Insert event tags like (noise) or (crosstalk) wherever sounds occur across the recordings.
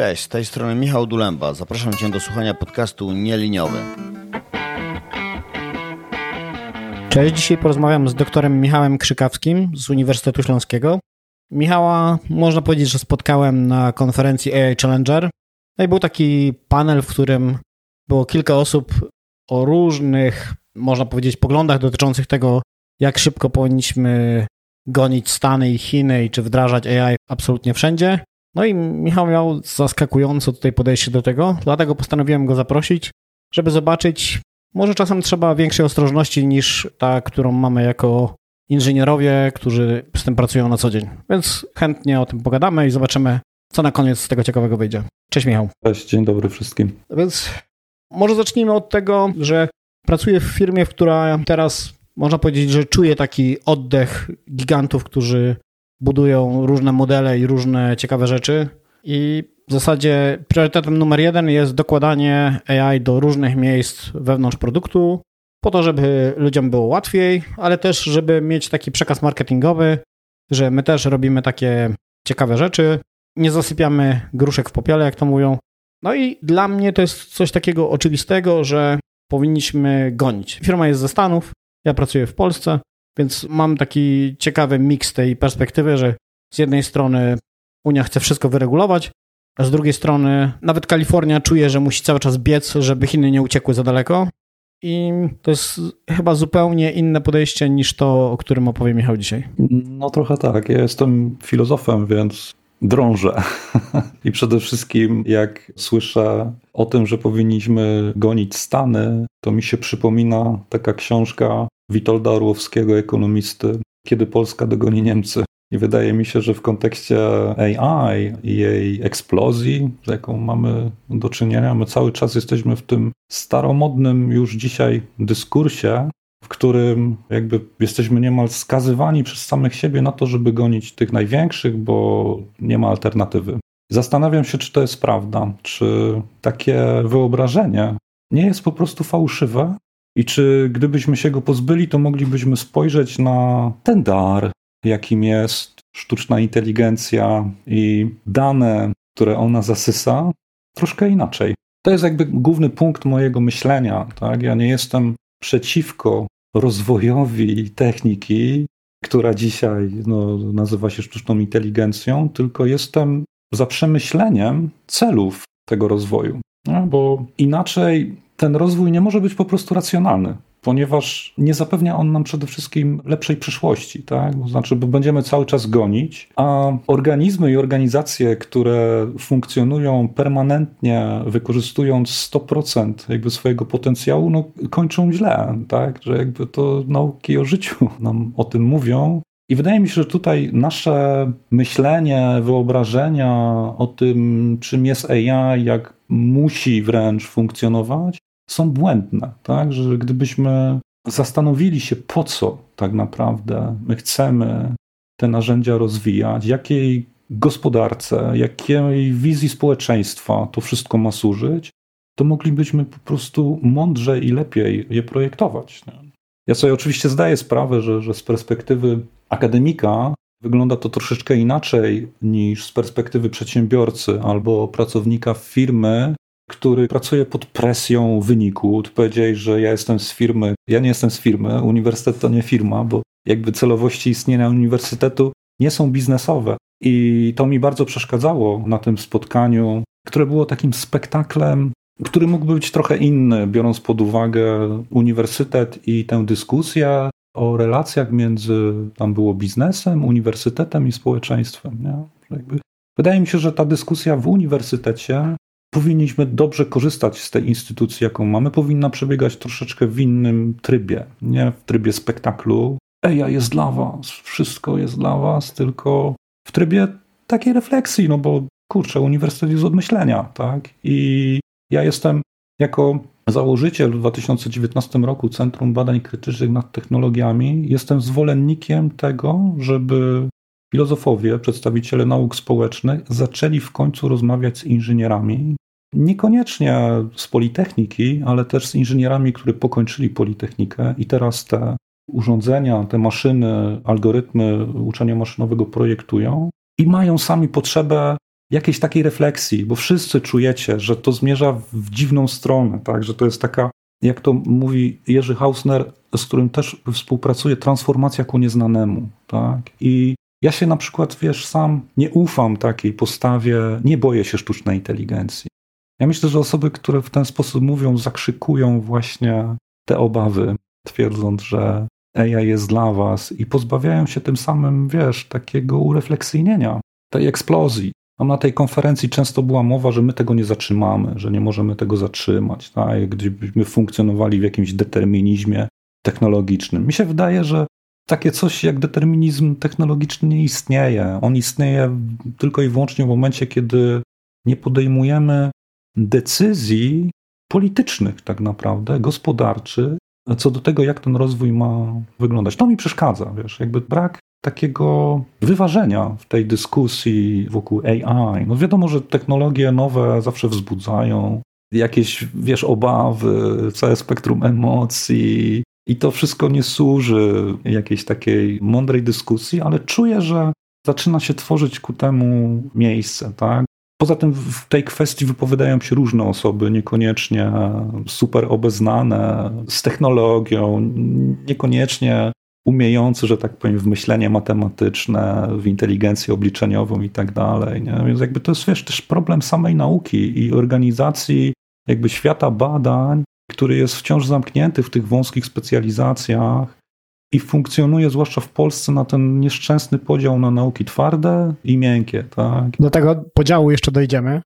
Cześć, z tej strony Michał Dulemba. Zapraszam Cię do słuchania podcastu Nieliniowy. Cześć, dzisiaj porozmawiam z doktorem Michałem Krzykawskim z Uniwersytetu Śląskiego. Michała można powiedzieć, że spotkałem na konferencji AI Challenger. No i był taki panel, w którym było kilka osób o różnych, można powiedzieć, poglądach dotyczących tego, jak szybko powinniśmy gonić Stany i Chiny i czy wdrażać AI absolutnie wszędzie. No i Michał miał zaskakująco tutaj podejście do tego, dlatego postanowiłem go zaprosić, żeby zobaczyć, może czasem trzeba większej ostrożności niż ta, którą mamy jako inżynierowie, którzy z tym pracują na co dzień. Więc chętnie o tym pogadamy i zobaczymy, co na koniec z tego ciekawego wyjdzie. Cześć Michał. Cześć, dzień dobry wszystkim. Więc może zacznijmy od tego, że pracuję w firmie, która teraz można powiedzieć, że czuje taki oddech gigantów, którzy budują różne modele i różne ciekawe rzeczy. I w zasadzie priorytetem numer jeden jest dokładanie AI do różnych miejsc wewnątrz produktu, po to, żeby ludziom było łatwiej, ale też, żeby mieć taki przekaz marketingowy, że my też robimy takie ciekawe rzeczy. Nie zasypiamy gruszek w popiele, jak to mówią. No i dla mnie to jest coś takiego oczywistego, że powinniśmy gonić. Firma jest ze Stanów, ja pracuję w Polsce, więc mam taki ciekawy miks tej perspektywy, że z jednej strony Unia chce wszystko wyregulować, a z drugiej strony nawet Kalifornia czuje, że musi cały czas biec, żeby Chiny nie uciekły za daleko. I to jest chyba zupełnie inne podejście niż to, o którym opowie Michał dzisiaj. No trochę tak. Ja jestem filozofem, więc drążę. (laughs) I przede wszystkim, jak słyszę o tym, że powinniśmy gonić Stany, to mi się przypomina taka książka Witolda Orłowskiego, ekonomisty, kiedy Polska dogoni Niemcy. I wydaje mi się, że w kontekście AI i jej eksplozji, z jaką mamy do czynienia, my cały czas jesteśmy w tym staromodnym już dzisiaj dyskursie, w którym jakby jesteśmy niemal skazywani przez samych siebie na to, żeby gonić tych największych, bo nie ma alternatywy. Zastanawiam się, czy to jest prawda, czy takie wyobrażenie nie jest po prostu fałszywe i czy gdybyśmy się go pozbyli, to moglibyśmy spojrzeć na ten dar, jakim jest sztuczna inteligencja i dane, które ona zasysa, troszkę inaczej. To jest jakby główny punkt mojego myślenia. Tak? Ja nie jestem przeciwko rozwojowi techniki, która dzisiaj no, nazywa się sztuczną inteligencją, tylko jestem za przemyśleniem celów tego rozwoju. No, bo inaczej ten rozwój nie może być po prostu racjonalny ponieważ nie zapewnia on nam przede wszystkim lepszej przyszłości, tak? To znaczy, bo będziemy cały czas gonić, a organizmy i organizacje, które funkcjonują permanentnie, wykorzystując 100% jakby swojego potencjału, no, kończą źle, tak? Że jakby to nauki o życiu (laughs) nam o tym mówią. I wydaje mi się, że tutaj nasze myślenie, wyobrażenia o tym, czym jest AI, jak musi wręcz funkcjonować, są błędne, tak? Że gdybyśmy zastanowili się, po co tak naprawdę my chcemy te narzędzia rozwijać, jakiej gospodarce, jakiej wizji społeczeństwa to wszystko ma służyć, to moglibyśmy po prostu mądrzej i lepiej je projektować. Ja sobie oczywiście zdaję sprawę, że, że z perspektywy akademika wygląda to troszeczkę inaczej niż z perspektywy przedsiębiorcy albo pracownika firmy, który pracuje pod presją wyniku. Ty powiedziałeś, że ja jestem z firmy. Ja nie jestem z firmy. Uniwersytet to nie firma, bo jakby celowości istnienia uniwersytetu nie są biznesowe. I to mi bardzo przeszkadzało na tym spotkaniu, które było takim spektaklem, który mógłby być trochę inny, biorąc pod uwagę uniwersytet i tę dyskusję o relacjach między, tam było biznesem, uniwersytetem i społeczeństwem. Nie? Wydaje mi się, że ta dyskusja w uniwersytecie powinniśmy dobrze korzystać z tej instytucji, jaką mamy. Powinna przebiegać troszeczkę w innym trybie, nie w trybie spektaklu. Ej, ja jest dla was, wszystko jest dla was, tylko w trybie takiej refleksji, no bo kurczę, uniwersytet jest od myślenia, tak? I ja jestem jako założyciel w 2019 roku Centrum Badań Krytycznych nad Technologiami, jestem zwolennikiem tego, żeby filozofowie, przedstawiciele nauk społecznych zaczęli w końcu rozmawiać z inżynierami. Niekoniecznie z Politechniki, ale też z inżynierami, którzy pokończyli Politechnikę i teraz te urządzenia, te maszyny, algorytmy uczenia maszynowego projektują i mają sami potrzebę jakiejś takiej refleksji, bo wszyscy czujecie, że to zmierza w dziwną stronę, tak? że to jest taka, jak to mówi Jerzy Hausner, z którym też współpracuje, transformacja ku nieznanemu. Tak? I ja się na przykład, wiesz, sam nie ufam takiej postawie, nie boję się sztucznej inteligencji. Ja myślę, że osoby, które w ten sposób mówią, zakrzykują właśnie te obawy, twierdząc, że AI jest dla was i pozbawiają się tym samym, wiesz, takiego urefleksyjnienia, tej eksplozji. A na tej konferencji często była mowa, że my tego nie zatrzymamy, że nie możemy tego zatrzymać, tak? gdybyśmy funkcjonowali w jakimś determinizmie technologicznym. Mi się wydaje, że takie coś jak determinizm technologiczny nie istnieje. On istnieje tylko i wyłącznie w momencie, kiedy nie podejmujemy decyzji politycznych, tak naprawdę, gospodarczych, co do tego, jak ten rozwój ma wyglądać. To mi przeszkadza, wiesz, jakby brak takiego wyważenia w tej dyskusji wokół AI. No wiadomo, że technologie nowe zawsze wzbudzają jakieś, wiesz, obawy, całe spektrum emocji i to wszystko nie służy jakiejś takiej mądrej dyskusji, ale czuję, że zaczyna się tworzyć ku temu miejsce, tak? Poza tym w tej kwestii wypowiadają się różne osoby, niekoniecznie super obeznane z technologią, niekoniecznie umiejący, że tak powiem, w myślenie matematyczne, w inteligencję obliczeniową i tak dalej. Więc jakby to jest wiesz, też problem samej nauki i organizacji jakby świata badań, który jest wciąż zamknięty w tych wąskich specjalizacjach i funkcjonuje zwłaszcza w Polsce na ten nieszczęsny podział na nauki twarde i miękkie. Tak? Do tego podziału jeszcze dojdziemy.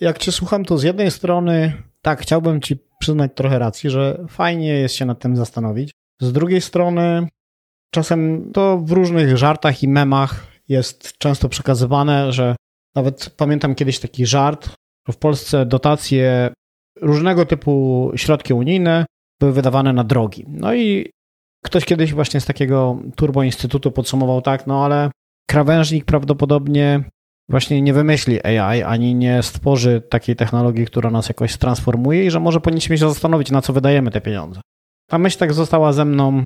Jak cię słucham, to z jednej strony tak, chciałbym ci przyznać trochę racji, że fajnie jest się nad tym zastanowić. Z drugiej strony czasem to w różnych żartach i memach jest często przekazywane, że nawet pamiętam kiedyś taki żart, że w Polsce dotacje różnego typu środki unijne były wydawane na drogi. No i ktoś kiedyś właśnie z takiego Turbo Instytutu podsumował tak, no ale krawężnik prawdopodobnie właśnie nie wymyśli AI, ani nie stworzy takiej technologii, która nas jakoś transformuje i że może powinniśmy się zastanowić, na co wydajemy te pieniądze. Ta myśl tak została ze mną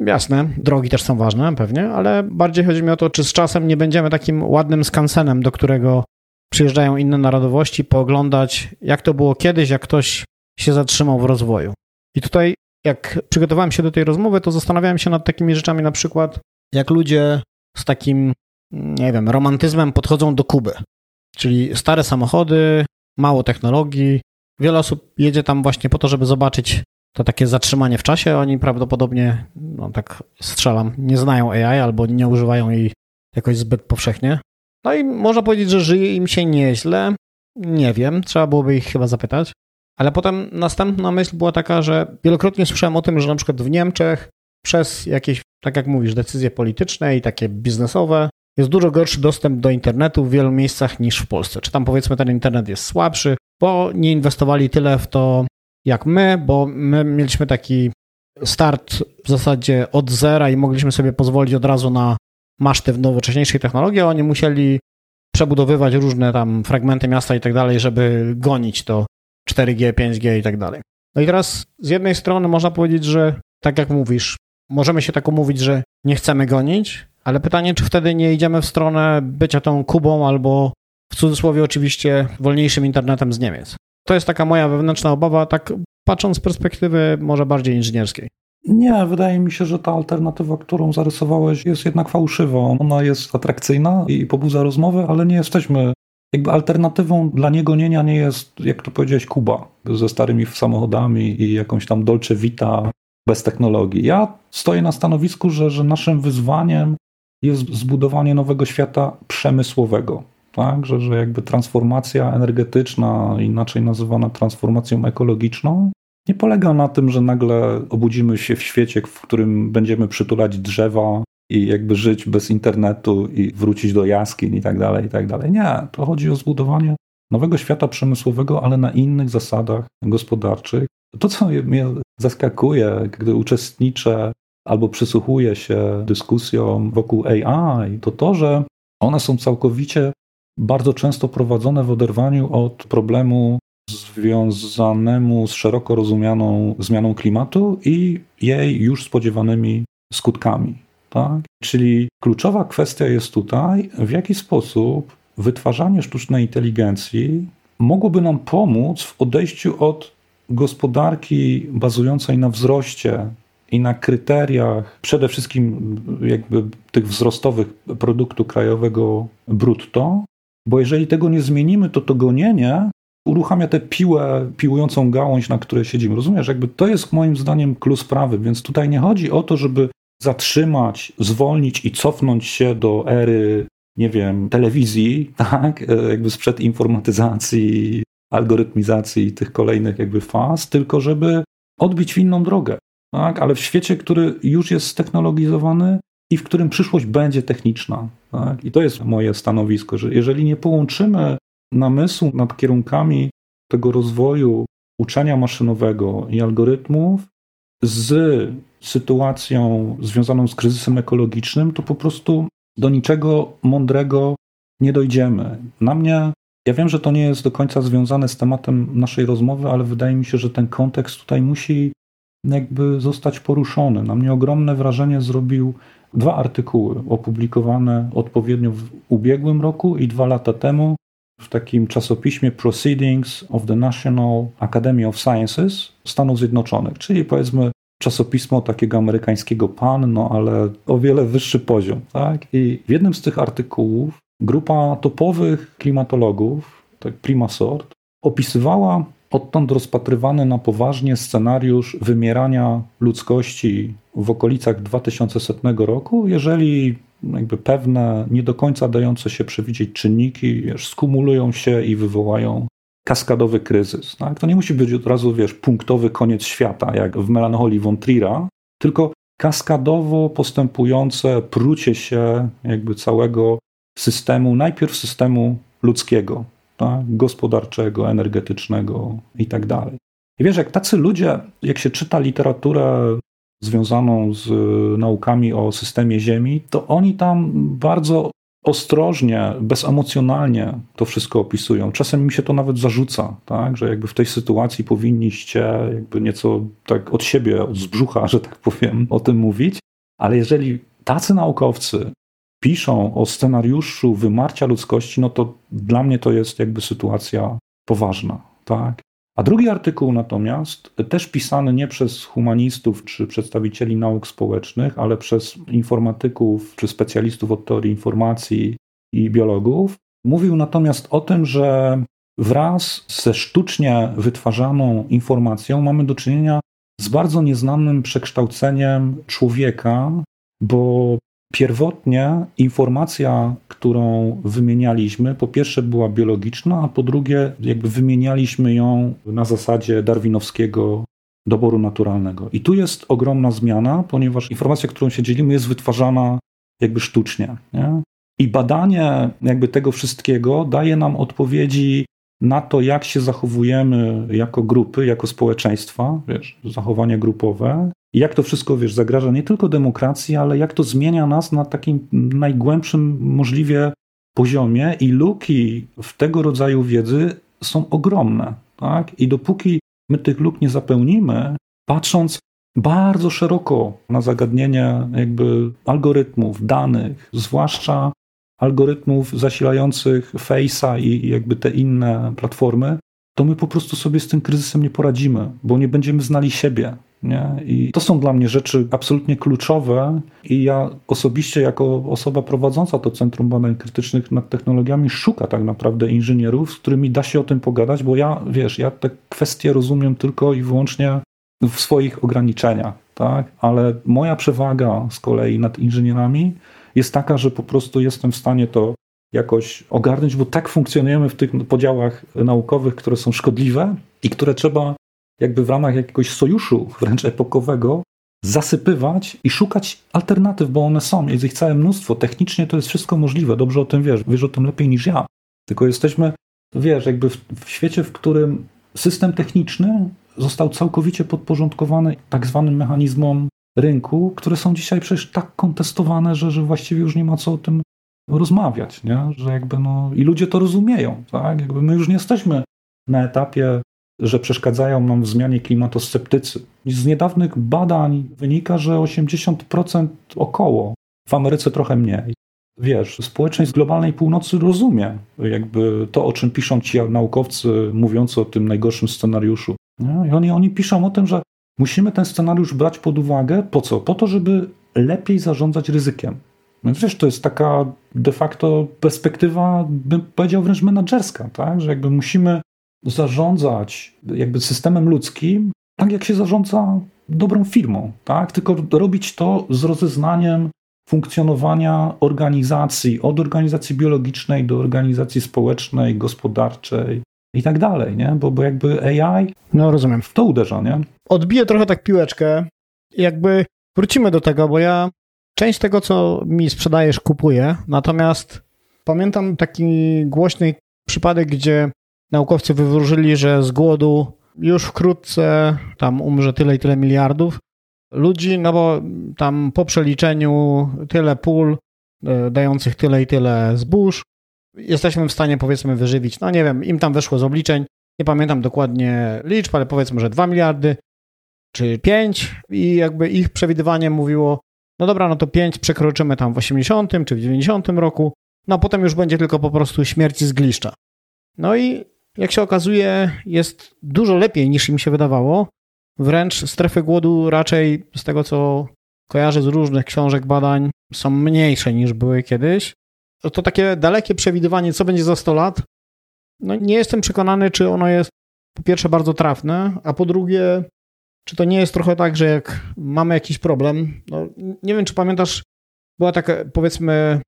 Jasne, drogi też są ważne, pewnie, ale bardziej chodzi mi o to, czy z czasem nie będziemy takim ładnym skansenem, do którego przyjeżdżają inne narodowości, pooglądać, jak to było kiedyś, jak ktoś się zatrzymał w rozwoju. I tutaj, jak przygotowałem się do tej rozmowy, to zastanawiałem się nad takimi rzeczami, na przykład, jak ludzie z takim, nie wiem, romantyzmem podchodzą do Kuby. Czyli stare samochody, mało technologii. Wiele osób jedzie tam właśnie po to, żeby zobaczyć to takie zatrzymanie w czasie. Oni prawdopodobnie, no tak strzelam, nie znają AI albo nie używają jej jakoś zbyt powszechnie. No i można powiedzieć, że żyje im się nieźle. Nie wiem, trzeba byłoby ich chyba zapytać. Ale potem następna myśl była taka, że wielokrotnie słyszałem o tym, że na przykład w Niemczech przez jakieś, tak jak mówisz, decyzje polityczne i takie biznesowe jest dużo gorszy dostęp do internetu w wielu miejscach niż w Polsce. Czy tam powiedzmy ten internet jest słabszy, bo nie inwestowali tyle w to jak my, bo my mieliśmy taki start w zasadzie od zera i mogliśmy sobie pozwolić od razu na maszty w nowocześniejszej technologii, a oni musieli przebudowywać różne tam fragmenty miasta i tak dalej, żeby gonić to 4G, 5G i tak dalej. No i teraz z jednej strony można powiedzieć, że tak jak mówisz, możemy się tak umówić, że nie chcemy gonić, ale pytanie, czy wtedy nie idziemy w stronę bycia tą Kubą albo w cudzysłowie oczywiście wolniejszym internetem z Niemiec. To jest taka moja wewnętrzna obawa, tak patrząc z perspektywy może bardziej inżynierskiej. Nie, wydaje mi się, że ta alternatywa, którą zarysowałeś, jest jednak fałszywa. Ona jest atrakcyjna i pobudza rozmowy, ale nie jesteśmy. Jakby alternatywą dla niegonienia nie jest, jak to powiedziałeś, Kuba ze starymi samochodami i jakąś tam Dolce Vita bez technologii. Ja stoję na stanowisku, że, że naszym wyzwaniem jest zbudowanie nowego świata przemysłowego tak? Że, że jakby transformacja energetyczna, inaczej nazywana transformacją ekologiczną, nie polega na tym, że nagle obudzimy się w świecie, w którym będziemy przytulać drzewa i jakby żyć bez internetu i wrócić do jaskiń i tak dalej, i tak dalej. Nie, to chodzi o zbudowanie nowego świata przemysłowego, ale na innych zasadach gospodarczych. To, co mnie zaskakuje, gdy uczestniczę albo przysłuchuję się dyskusjom wokół AI, to to, że one są całkowicie bardzo często prowadzone w oderwaniu od problemu związanemu z szeroko rozumianą zmianą klimatu i jej już spodziewanymi skutkami. Tak? Czyli kluczowa kwestia jest tutaj, w jaki sposób wytwarzanie sztucznej inteligencji mogłoby nam pomóc w odejściu od gospodarki bazującej na wzroście i na kryteriach przede wszystkim jakby tych wzrostowych produktu krajowego brutto, bo jeżeli tego nie zmienimy, to to gonienie uruchamia tę piłę, piłującą gałąź, na której siedzimy. Rozumiesz? Jakby to jest moim zdaniem klucz sprawy, więc tutaj nie chodzi o to, żeby zatrzymać, zwolnić i cofnąć się do ery, nie wiem, telewizji, (laughs) tak, e, jakby sprzed informatyzacji, algorytmizacji tych kolejnych jakby faz, tylko żeby odbić w inną drogę, tak, ale w świecie, który już jest stechnologizowany i w którym przyszłość będzie techniczna, tak, i to jest moje stanowisko, że jeżeli nie połączymy namysłu nad kierunkami tego rozwoju uczenia maszynowego i algorytmów z sytuacją związaną z kryzysem ekologicznym, to po prostu do niczego mądrego nie dojdziemy. Na mnie, ja wiem, że to nie jest do końca związane z tematem naszej rozmowy, ale wydaje mi się, że ten kontekst tutaj musi jakby zostać poruszony. Na mnie ogromne wrażenie zrobił dwa artykuły opublikowane odpowiednio w ubiegłym roku i dwa lata temu w takim czasopiśmie Proceedings of the National Academy of Sciences Stanów Zjednoczonych, czyli powiedzmy czasopismo takiego amerykańskiego pan, no ale o wiele wyższy poziom. Tak? I w jednym z tych artykułów grupa topowych klimatologów, tak prima sort, opisywała odtąd rozpatrywany na poważnie scenariusz wymierania ludzkości w okolicach 2100 roku, jeżeli jakby pewne, nie do końca dające się przewidzieć czynniki wiesz, skumulują się i wywołają kaskadowy kryzys. Tak? To nie musi być od razu, wiesz, punktowy koniec świata, jak w melancholii von Trier'a, tylko kaskadowo postępujące prucie się jakby całego systemu, najpierw systemu ludzkiego, tak? gospodarczego, energetycznego i tak dalej. I wiesz, jak tacy ludzie, jak się czyta literaturę związaną z naukami o systemie Ziemi, to oni tam bardzo ostrożnie, bezemocjonalnie to wszystko opisują. Czasem mi się to nawet zarzuca, tak? że jakby w tej sytuacji powinniście jakby nieco tak od siebie, od z brzucha, że tak powiem, o tym mówić. Ale jeżeli tacy naukowcy piszą o scenariuszu wymarcia ludzkości, no to dla mnie to jest jakby sytuacja poważna. Tak? A drugi artykuł natomiast, też pisany nie przez humanistów czy przedstawicieli nauk społecznych, ale przez informatyków czy specjalistów od teorii informacji i biologów, mówił natomiast o tym, że wraz ze sztucznie wytwarzaną informacją mamy do czynienia z bardzo nieznanym przekształceniem człowieka, bo Pierwotnie informacja, którą wymienialiśmy, po pierwsze była biologiczna, a po drugie, jakby wymienialiśmy ją na zasadzie darwinowskiego doboru naturalnego. I tu jest ogromna zmiana, ponieważ informacja, którą się dzielimy, jest wytwarzana jakby sztucznie. Nie? I badanie jakby tego wszystkiego daje nam odpowiedzi na to, jak się zachowujemy jako grupy, jako społeczeństwa, wiesz, zachowania grupowe, i jak to wszystko, wiesz, zagraża nie tylko demokracji, ale jak to zmienia nas na takim najgłębszym możliwie poziomie i luki w tego rodzaju wiedzy są ogromne, tak? I dopóki my tych luk nie zapełnimy, patrząc bardzo szeroko na zagadnienie jakby algorytmów, danych, zwłaszcza algorytmów zasilających Face'a i jakby te inne platformy, to my po prostu sobie z tym kryzysem nie poradzimy, bo nie będziemy znali siebie. Nie? I to są dla mnie rzeczy absolutnie kluczowe i ja osobiście jako osoba prowadząca to Centrum Badań Krytycznych nad Technologiami szuka tak naprawdę inżynierów, z którymi da się o tym pogadać, bo ja, wiesz, ja te kwestie rozumiem tylko i wyłącznie w swoich ograniczeniach, tak? Ale moja przewaga z kolei nad inżynierami jest taka, że po prostu jestem w stanie to jakoś ogarnąć, bo tak funkcjonujemy w tych podziałach naukowych, które są szkodliwe i które trzeba jakby w ramach jakiegoś sojuszu wręcz epokowego zasypywać i szukać alternatyw, bo one są, jest ich całe mnóstwo. Technicznie to jest wszystko możliwe, dobrze o tym wiesz, wiesz o tym lepiej niż ja. Tylko jesteśmy, wiesz, jakby w, w świecie, w którym system techniczny został całkowicie podporządkowany tak zwanym mechanizmom rynku, które są dzisiaj przecież tak kontestowane, że, że właściwie już nie ma co o tym rozmawiać, nie? że jakby no i ludzie to rozumieją, tak? Jakby my już nie jesteśmy na etapie że przeszkadzają nam w zmianie klimatu sceptycy. Z niedawnych badań wynika, że 80% około, w Ameryce trochę mniej, wiesz, społeczeństw globalnej północy rozumie jakby to, o czym piszą ci naukowcy mówiący o tym najgorszym scenariuszu. Nie? I oni, oni piszą o tym, że musimy ten scenariusz brać pod uwagę. Po co? Po to, żeby lepiej zarządzać ryzykiem. Więc wiesz, to jest taka de facto perspektywa, bym powiedział wręcz menedżerska, tak? że jakby musimy zarządzać jakby systemem ludzkim tak, jak się zarządza dobrą firmą, tak? tylko robić to z rozeznaniem funkcjonowania organizacji, od organizacji biologicznej do organizacji społecznej, gospodarczej i tak dalej, nie? Bo, bo jakby AI no, rozumiem. w to uderza, nie? Odbiję trochę tak piłeczkę. Jakby wrócimy do tego, bo ja część tego, co mi sprzedajesz, kupuję, natomiast pamiętam taki głośny przypadek, gdzie naukowcy wywróżyli, że z głodu już wkrótce tam umrze tyle i tyle miliardów ludzi, no bo tam po przeliczeniu tyle pól e, dających tyle i tyle zbóż, jesteśmy w stanie powiedzmy wyżywić, no nie wiem, im tam weszło z obliczeń, nie pamiętam dokładnie liczb, ale powiedzmy, że 2 miliardy czy 5 i jakby ich przewidywanie mówiło, no dobra, no to 5 przekroczymy tam w 80 czy w 90 roku, no a potem już będzie tylko po prostu śmierć z gliszcza. No i jak się okazuje, jest dużo lepiej niż im się wydawało. Wręcz strefy głodu raczej z tego, co kojarzę z różnych książek, badań, są mniejsze niż były kiedyś. To takie dalekie przewidywanie, co będzie za 100 lat, no nie jestem przekonany, czy ono jest po pierwsze bardzo trafne, a po drugie, czy to nie jest trochę tak, że jak mamy jakiś problem, no nie wiem, czy pamiętasz, była taka, powiedzmy,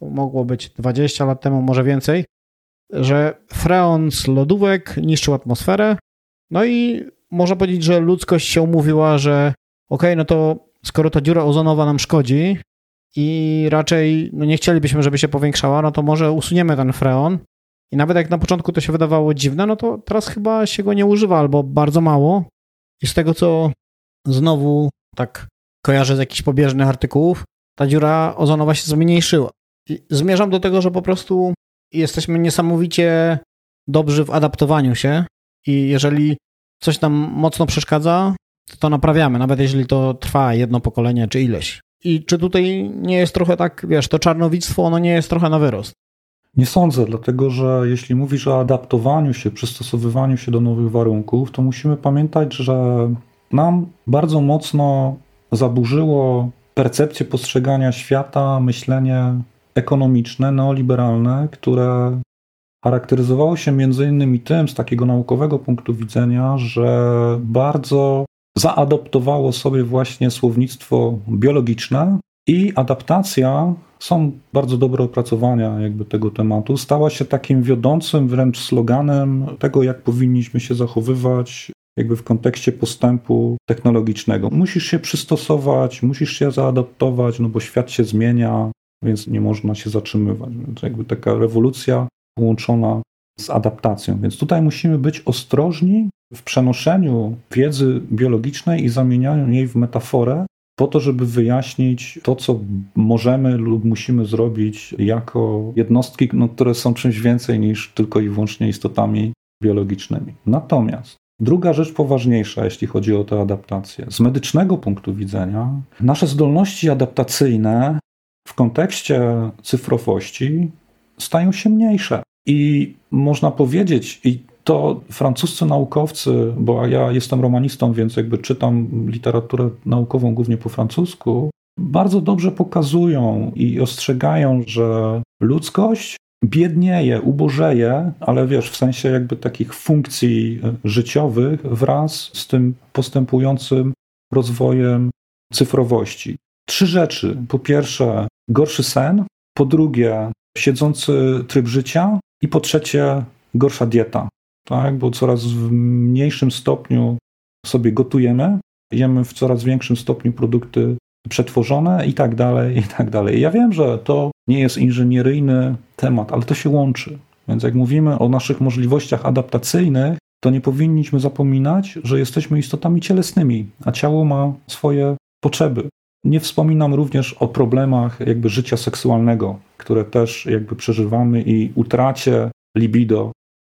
mogło być 20 lat temu, może więcej, że freon z lodówek niszczył atmosferę, no i można powiedzieć, że ludzkość się umówiła, że okej, okay, no to skoro ta dziura ozonowa nam szkodzi i raczej no nie chcielibyśmy, żeby się powiększała, no to może usuniemy ten freon. I nawet jak na początku to się wydawało dziwne, no to teraz chyba się go nie używa albo bardzo mało. I z tego, co znowu tak kojarzę z jakichś pobieżnych artykułów, ta dziura ozonowa się zmniejszyła. I zmierzam do tego, że po prostu jesteśmy niesamowicie dobrzy w adaptowaniu się i jeżeli coś nam mocno przeszkadza, to to naprawiamy, nawet jeśli to trwa jedno pokolenie czy ileś. I czy tutaj nie jest trochę tak, wiesz, to czarnowictwo, ono nie jest trochę na wyrost? Nie sądzę, dlatego że jeśli mówisz o adaptowaniu się, przystosowywaniu się do nowych warunków, to musimy pamiętać, że nam bardzo mocno zaburzyło percepcję postrzegania świata, myślenie ekonomiczne, neoliberalne, które charakteryzowało się między innymi tym, z takiego naukowego punktu widzenia, że bardzo zaadoptowało sobie właśnie słownictwo biologiczne i adaptacja są bardzo dobre opracowania jakby tego tematu. Stała się takim wiodącym wręcz sloganem tego, jak powinniśmy się zachowywać jakby w kontekście postępu technologicznego. Musisz się przystosować, musisz się zaadaptować, no bo świat się zmienia, więc nie można się zatrzymywać. Więc jakby taka rewolucja połączona z adaptacją. Więc tutaj musimy być ostrożni w przenoszeniu wiedzy biologicznej i zamienianiu jej w metaforę, po to, żeby wyjaśnić to, co możemy lub musimy zrobić jako jednostki, no, które są czymś więcej niż tylko i wyłącznie istotami biologicznymi. Natomiast druga rzecz poważniejsza, jeśli chodzi o tę adaptację, z medycznego punktu widzenia, nasze zdolności adaptacyjne w kontekście cyfrowości stają się mniejsze. I można powiedzieć, i to francuscy naukowcy, bo ja jestem romanistą, więc jakby czytam literaturę naukową głównie po francusku, bardzo dobrze pokazują i ostrzegają, że ludzkość biednieje, ubożeje, ale wiesz, w sensie jakby takich funkcji życiowych wraz z tym postępującym rozwojem cyfrowości. Trzy rzeczy. Po pierwsze, gorszy sen. Po drugie, siedzący tryb życia. I po trzecie, gorsza dieta tak? bo coraz w mniejszym stopniu sobie gotujemy, jemy w coraz większym stopniu produkty przetworzone i tak dalej, i tak dalej. Ja wiem, że to nie jest inżynieryjny temat, ale to się łączy. Więc jak mówimy o naszych możliwościach adaptacyjnych, to nie powinniśmy zapominać, że jesteśmy istotami cielesnymi, a ciało ma swoje potrzeby. Nie wspominam również o problemach jakby życia seksualnego, które też jakby przeżywamy i utracie libido,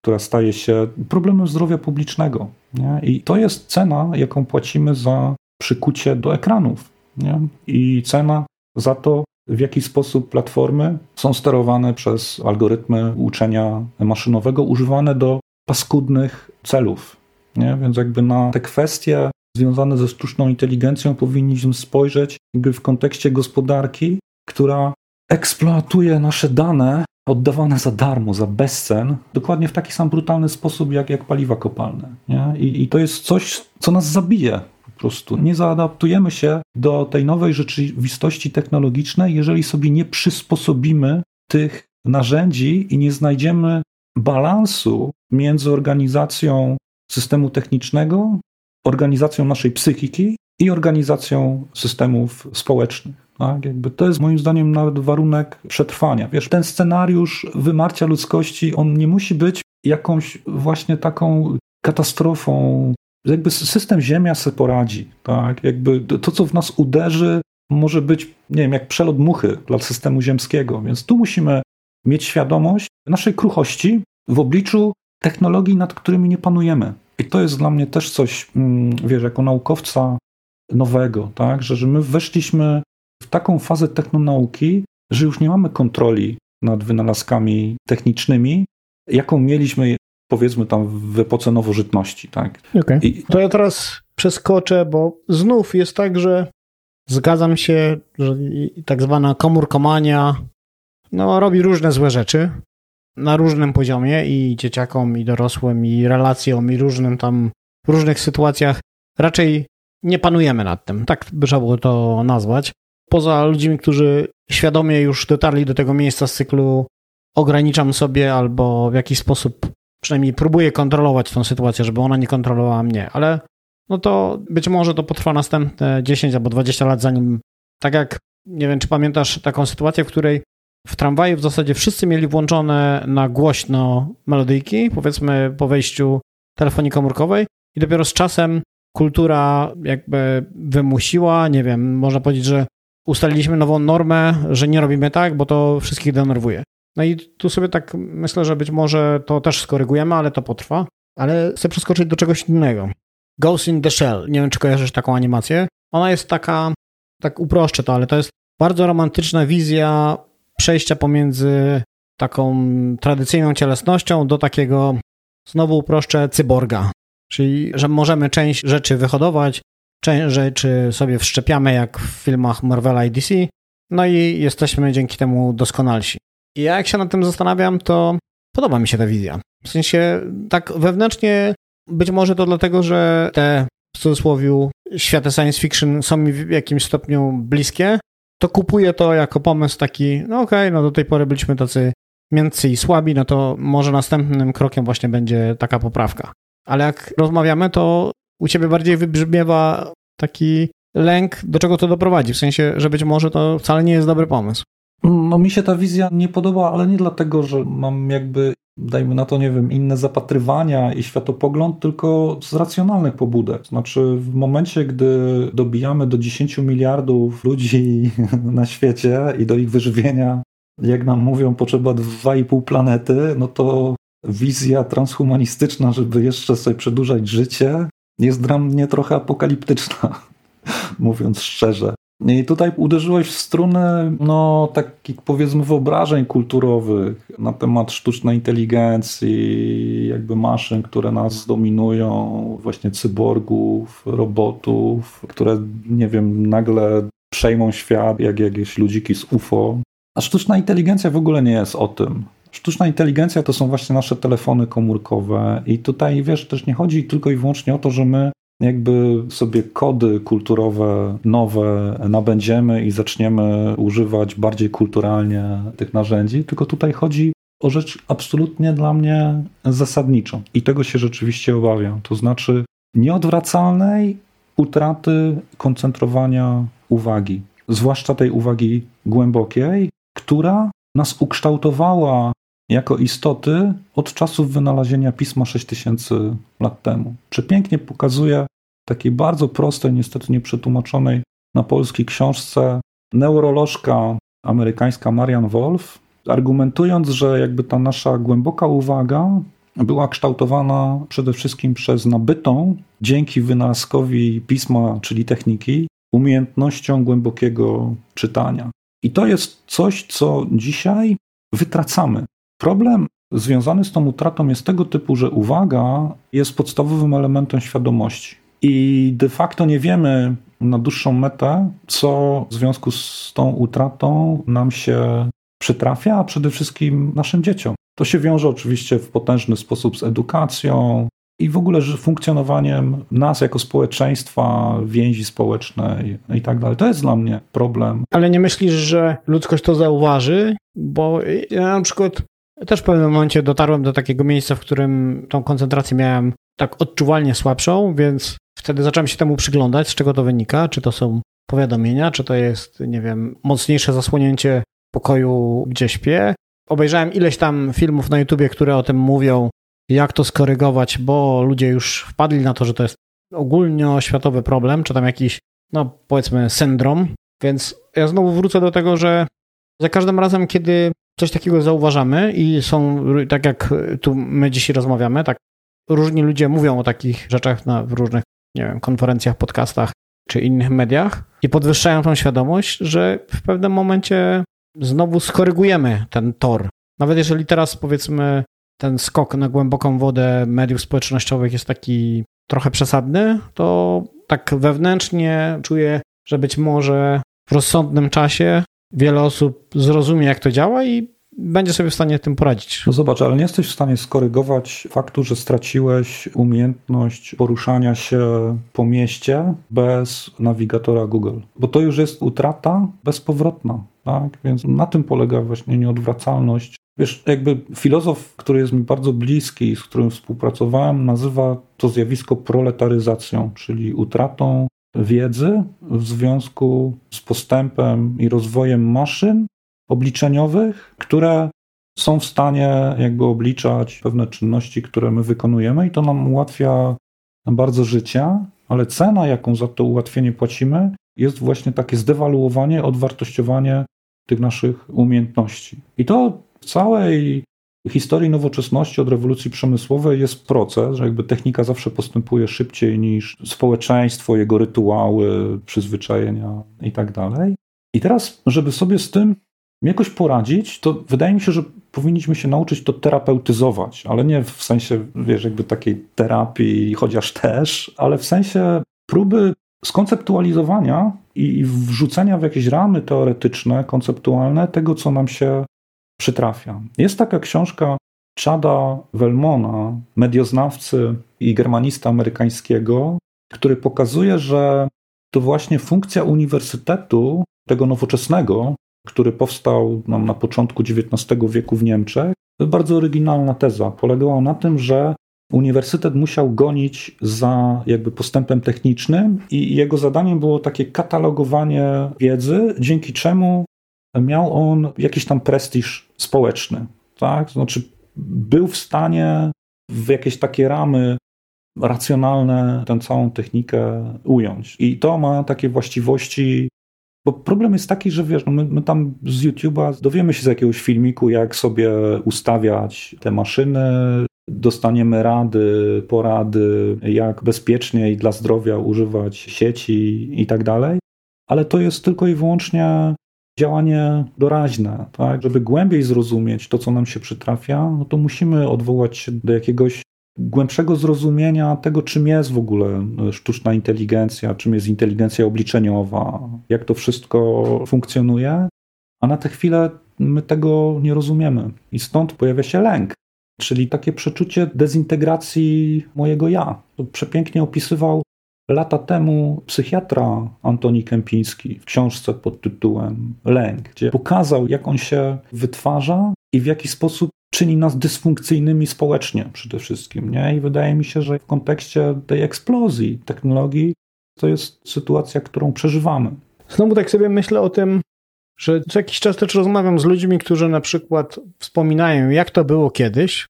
która staje się problemem zdrowia publicznego. Nie? I to jest cena, jaką płacimy za przykucie do ekranów. Nie? I cena za to, w jaki sposób platformy są sterowane przez algorytmy uczenia maszynowego, używane do paskudnych celów. Nie? Więc jakby na te kwestie związane ze sztuczną inteligencją powinniśmy spojrzeć jakby w kontekście gospodarki, która eksploatuje nasze dane oddawane za darmo, za bezcen, dokładnie w taki sam brutalny sposób jak, jak paliwa kopalne. Nie? I, I to jest coś, co nas zabije po prostu. Nie zaadaptujemy się do tej nowej rzeczywistości technologicznej, jeżeli sobie nie przysposobimy tych narzędzi i nie znajdziemy balansu między organizacją systemu technicznego, organizacją naszej psychiki i organizacją systemów społecznych. Tak? Jakby to jest moim zdaniem nawet warunek przetrwania. Wiesz, ten scenariusz wymarcia ludzkości, on nie musi być jakąś właśnie taką katastrofą. Jakby system Ziemia sobie poradzi. Tak? Jakby to, co w nas uderzy, może być, nie wiem, jak przelot muchy dla systemu ziemskiego. Więc tu musimy mieć świadomość naszej kruchości w obliczu technologii, nad którymi nie panujemy. I to jest dla mnie też coś, mm, wiesz, jako naukowca nowego, tak? że, że my weszliśmy w taką fazę technonauki, że już nie mamy kontroli nad wynalazkami technicznymi, jaką mieliśmy powiedzmy tam w epoce nowożytności. Tak? Okay. I... To ja teraz przeskoczę, bo znów jest tak, że zgadzam się, że tak zwana komórkomania no, robi różne złe rzeczy na różnym poziomie i dzieciakom, i dorosłym, i relacjom, i różnym tam, w różnych sytuacjach raczej nie panujemy nad tym. Tak by trzeba było to nazwać poza ludźmi, którzy świadomie już dotarli do tego miejsca z cyklu ograniczam sobie albo w jakiś sposób przynajmniej próbuję kontrolować tą sytuację, żeby ona nie kontrolowała mnie, ale no to być może to potrwa następne 10 albo 20 lat, zanim tak jak, nie wiem, czy pamiętasz taką sytuację, w której w tramwaju w zasadzie wszyscy mieli włączone na głośno melodyjki, powiedzmy po wejściu telefonii komórkowej i dopiero z czasem kultura jakby wymusiła, nie wiem, można powiedzieć, że ustaliliśmy nową normę, że nie robimy tak, bo to wszystkich denerwuje. No i tu sobie tak myślę, że być może to też skorygujemy, ale to potrwa. Ale chcę przeskoczyć do czegoś innego. Ghost in the Shell. Nie wiem, czy kojarzysz taką animację. Ona jest taka, tak uproszczę to, ale to jest bardzo romantyczna wizja przejścia pomiędzy taką tradycyjną cielesnością do takiego, znowu uproszczę, cyborga. Czyli, że możemy część rzeczy wyhodować, rzeczy sobie wszczepiamy, jak w filmach Marvela i DC, no i jesteśmy dzięki temu doskonalsi. I ja jak się nad tym zastanawiam, to podoba mi się ta wizja. W sensie tak wewnętrznie być może to dlatego, że te w cudzysłowie światy science fiction są mi w jakimś stopniu bliskie, to kupuję to jako pomysł taki, no okej, okay, no do tej pory byliśmy tacy miękcy i słabi, no to może następnym krokiem właśnie będzie taka poprawka. Ale jak rozmawiamy, to u ciebie bardziej wybrzmiewa taki lęk, do czego to doprowadzi. W sensie, że być może to wcale nie jest dobry pomysł. No mi się ta wizja nie podoba, ale nie dlatego, że mam jakby, dajmy na to, nie wiem, inne zapatrywania i światopogląd, tylko z racjonalnych pobudek. Znaczy w momencie, gdy dobijamy do 10 miliardów ludzi (laughs) na świecie i do ich wyżywienia, jak nam mówią, potrzeba 2,5 planety, no to wizja transhumanistyczna, żeby jeszcze sobie przedłużać życie, jest dla mnie trochę apokaliptyczna, (laughs) mówiąc szczerze. I tutaj uderzyłeś w strunę, no, takich powiedzmy wyobrażeń kulturowych na temat sztucznej inteligencji, jakby maszyn, które nas zdominują, właśnie cyborgów, robotów, które, nie wiem, nagle przejmą świat, jak jakieś ludziki z UFO. A sztuczna inteligencja w ogóle nie jest o tym. Sztuczna inteligencja to są właśnie nasze telefony komórkowe i tutaj wiesz, też nie chodzi tylko i wyłącznie o to, że my jakby sobie kody kulturowe nowe nabędziemy i zaczniemy używać bardziej kulturalnie tych narzędzi, tylko tutaj chodzi o rzecz absolutnie dla mnie zasadniczą i tego się rzeczywiście obawiam. To znaczy nieodwracalnej utraty koncentrowania uwagi, zwłaszcza tej uwagi głębokiej, która nas ukształtowała jako istoty od czasów wynalezienia pisma 6000 lat temu. Przepięknie pokazuje takiej bardzo prostej, niestety nieprzetłumaczonej na polskiej książce neurolożka amerykańska Marian Wolf, argumentując, że jakby ta nasza głęboka uwaga była kształtowana przede wszystkim przez nabytą dzięki wynalazkowi pisma, czyli techniki, umiejętnością głębokiego czytania. I to jest coś, co dzisiaj wytracamy. Problem związany z tą utratą jest tego typu, że uwaga jest podstawowym elementem świadomości. I de facto nie wiemy na dłuższą metę, co w związku z tą utratą nam się przytrafia, a przede wszystkim naszym dzieciom. To się wiąże oczywiście w potężny sposób z edukacją i w ogóle funkcjonowaniem nas jako społeczeństwa, więzi społecznej i tak dalej. To jest dla mnie problem. Ale nie myślisz, że ludzkość to zauważy? Bo ja na przykład też w pewnym momencie dotarłem do takiego miejsca, w którym tą koncentrację miałem tak odczuwalnie słabszą, więc wtedy zacząłem się temu przyglądać, z czego to wynika, czy to są powiadomienia, czy to jest, nie wiem, mocniejsze zasłonięcie pokoju, gdzie śpię. Obejrzałem ileś tam filmów na YouTubie, które o tym mówią, jak to skorygować, bo ludzie już wpadli na to, że to jest ogólnoświatowy problem, czy tam jakiś, no powiedzmy, syndrom. Więc ja znowu wrócę do tego, że za każdym razem, kiedy coś takiego zauważamy i są, tak jak tu my dzisiaj rozmawiamy, tak różni ludzie mówią o takich rzeczach na, w różnych, nie wiem, konferencjach, podcastach czy innych mediach i podwyższają tą świadomość, że w pewnym momencie znowu skorygujemy ten tor. Nawet jeżeli teraz powiedzmy ten skok na głęboką wodę mediów społecznościowych jest taki trochę przesadny, to tak wewnętrznie czuję, że być może w rozsądnym czasie wiele osób zrozumie, jak to działa i będzie sobie w stanie tym poradzić. No zobacz, ale nie jesteś w stanie skorygować faktu, że straciłeś umiejętność poruszania się po mieście bez nawigatora Google, bo to już jest utrata bezpowrotna. Tak? Więc na tym polega właśnie nieodwracalność. Wiesz, jakby filozof, który jest mi bardzo bliski, z którym współpracowałem, nazywa to zjawisko proletaryzacją, czyli utratą wiedzy w związku z postępem i rozwojem maszyn obliczeniowych, które są w stanie jakby obliczać pewne czynności, które my wykonujemy i to nam ułatwia bardzo życie, ale cena, jaką za to ułatwienie płacimy, jest właśnie takie zdewaluowanie, odwartościowanie tych naszych umiejętności. I to w całej historii nowoczesności od rewolucji przemysłowej jest proces, że jakby technika zawsze postępuje szybciej niż społeczeństwo, jego rytuały, przyzwyczajenia i tak dalej. I teraz, żeby sobie z tym jakoś poradzić, to wydaje mi się, że powinniśmy się nauczyć to terapeutyzować, ale nie w sensie, wiesz, jakby takiej terapii, chociaż też, ale w sensie próby skonceptualizowania i wrzucenia w jakieś ramy teoretyczne, konceptualne tego, co nam się przytrafia. Jest taka książka Chada Velmona, medioznawcy i germanista amerykańskiego, który pokazuje, że to właśnie funkcja uniwersytetu, tego nowoczesnego, który powstał nam na początku XIX wieku w Niemczech, to bardzo oryginalna teza. Polegała na tym, że uniwersytet musiał gonić za jakby postępem technicznym i jego zadaniem było takie katalogowanie wiedzy, dzięki czemu miał on jakiś tam prestiż społeczny. Tak? Znaczy, był w stanie w jakieś takie ramy racjonalne tę całą technikę ująć. I to ma takie właściwości bo problem jest taki, że wiesz, no my, my tam z YouTube'a dowiemy się z jakiegoś filmiku, jak sobie ustawiać te maszyny, dostaniemy rady, porady, jak bezpiecznie i dla zdrowia używać sieci i tak dalej, ale to jest tylko i wyłącznie działanie doraźne. Tak? Żeby głębiej zrozumieć to, co nam się przytrafia, no to musimy odwołać się do jakiegoś głębszego zrozumienia tego, czym jest w ogóle sztuczna inteligencja, czym jest inteligencja obliczeniowa, jak to wszystko funkcjonuje, a na tę chwilę my tego nie rozumiemy. I stąd pojawia się lęk, czyli takie przeczucie dezintegracji mojego ja. To przepięknie opisywał lata temu psychiatra Antoni Kępiński w książce pod tytułem Lęk, gdzie pokazał, jak on się wytwarza i w jaki sposób czyni nas dysfunkcyjnymi społecznie przede wszystkim. Nie? I wydaje mi się, że w kontekście tej eksplozji technologii to jest sytuacja, którą przeżywamy. Znowu tak sobie myślę o tym, że co jakiś czas też rozmawiam z ludźmi, którzy na przykład wspominają, jak to było kiedyś,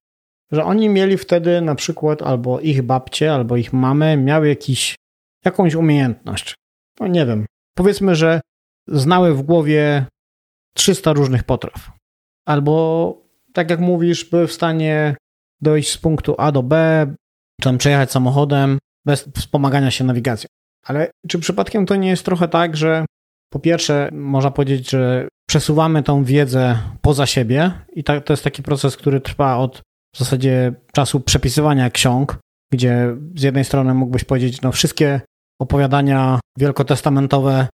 że oni mieli wtedy na przykład albo ich babcie, albo ich mamy miały jakiś, jakąś umiejętność. No nie wiem. Powiedzmy, że znały w głowie 300 różnych potraw. Albo tak jak mówisz, były w stanie dojść z punktu A do B, tam przejechać samochodem bez wspomagania się nawigacją. Ale czy przypadkiem to nie jest trochę tak, że po pierwsze, można powiedzieć, że przesuwamy tą wiedzę poza siebie i to jest taki proces, który trwa od w zasadzie czasu przepisywania ksiąg, gdzie z jednej strony mógłbyś powiedzieć, no wszystkie opowiadania wielkotestamentowe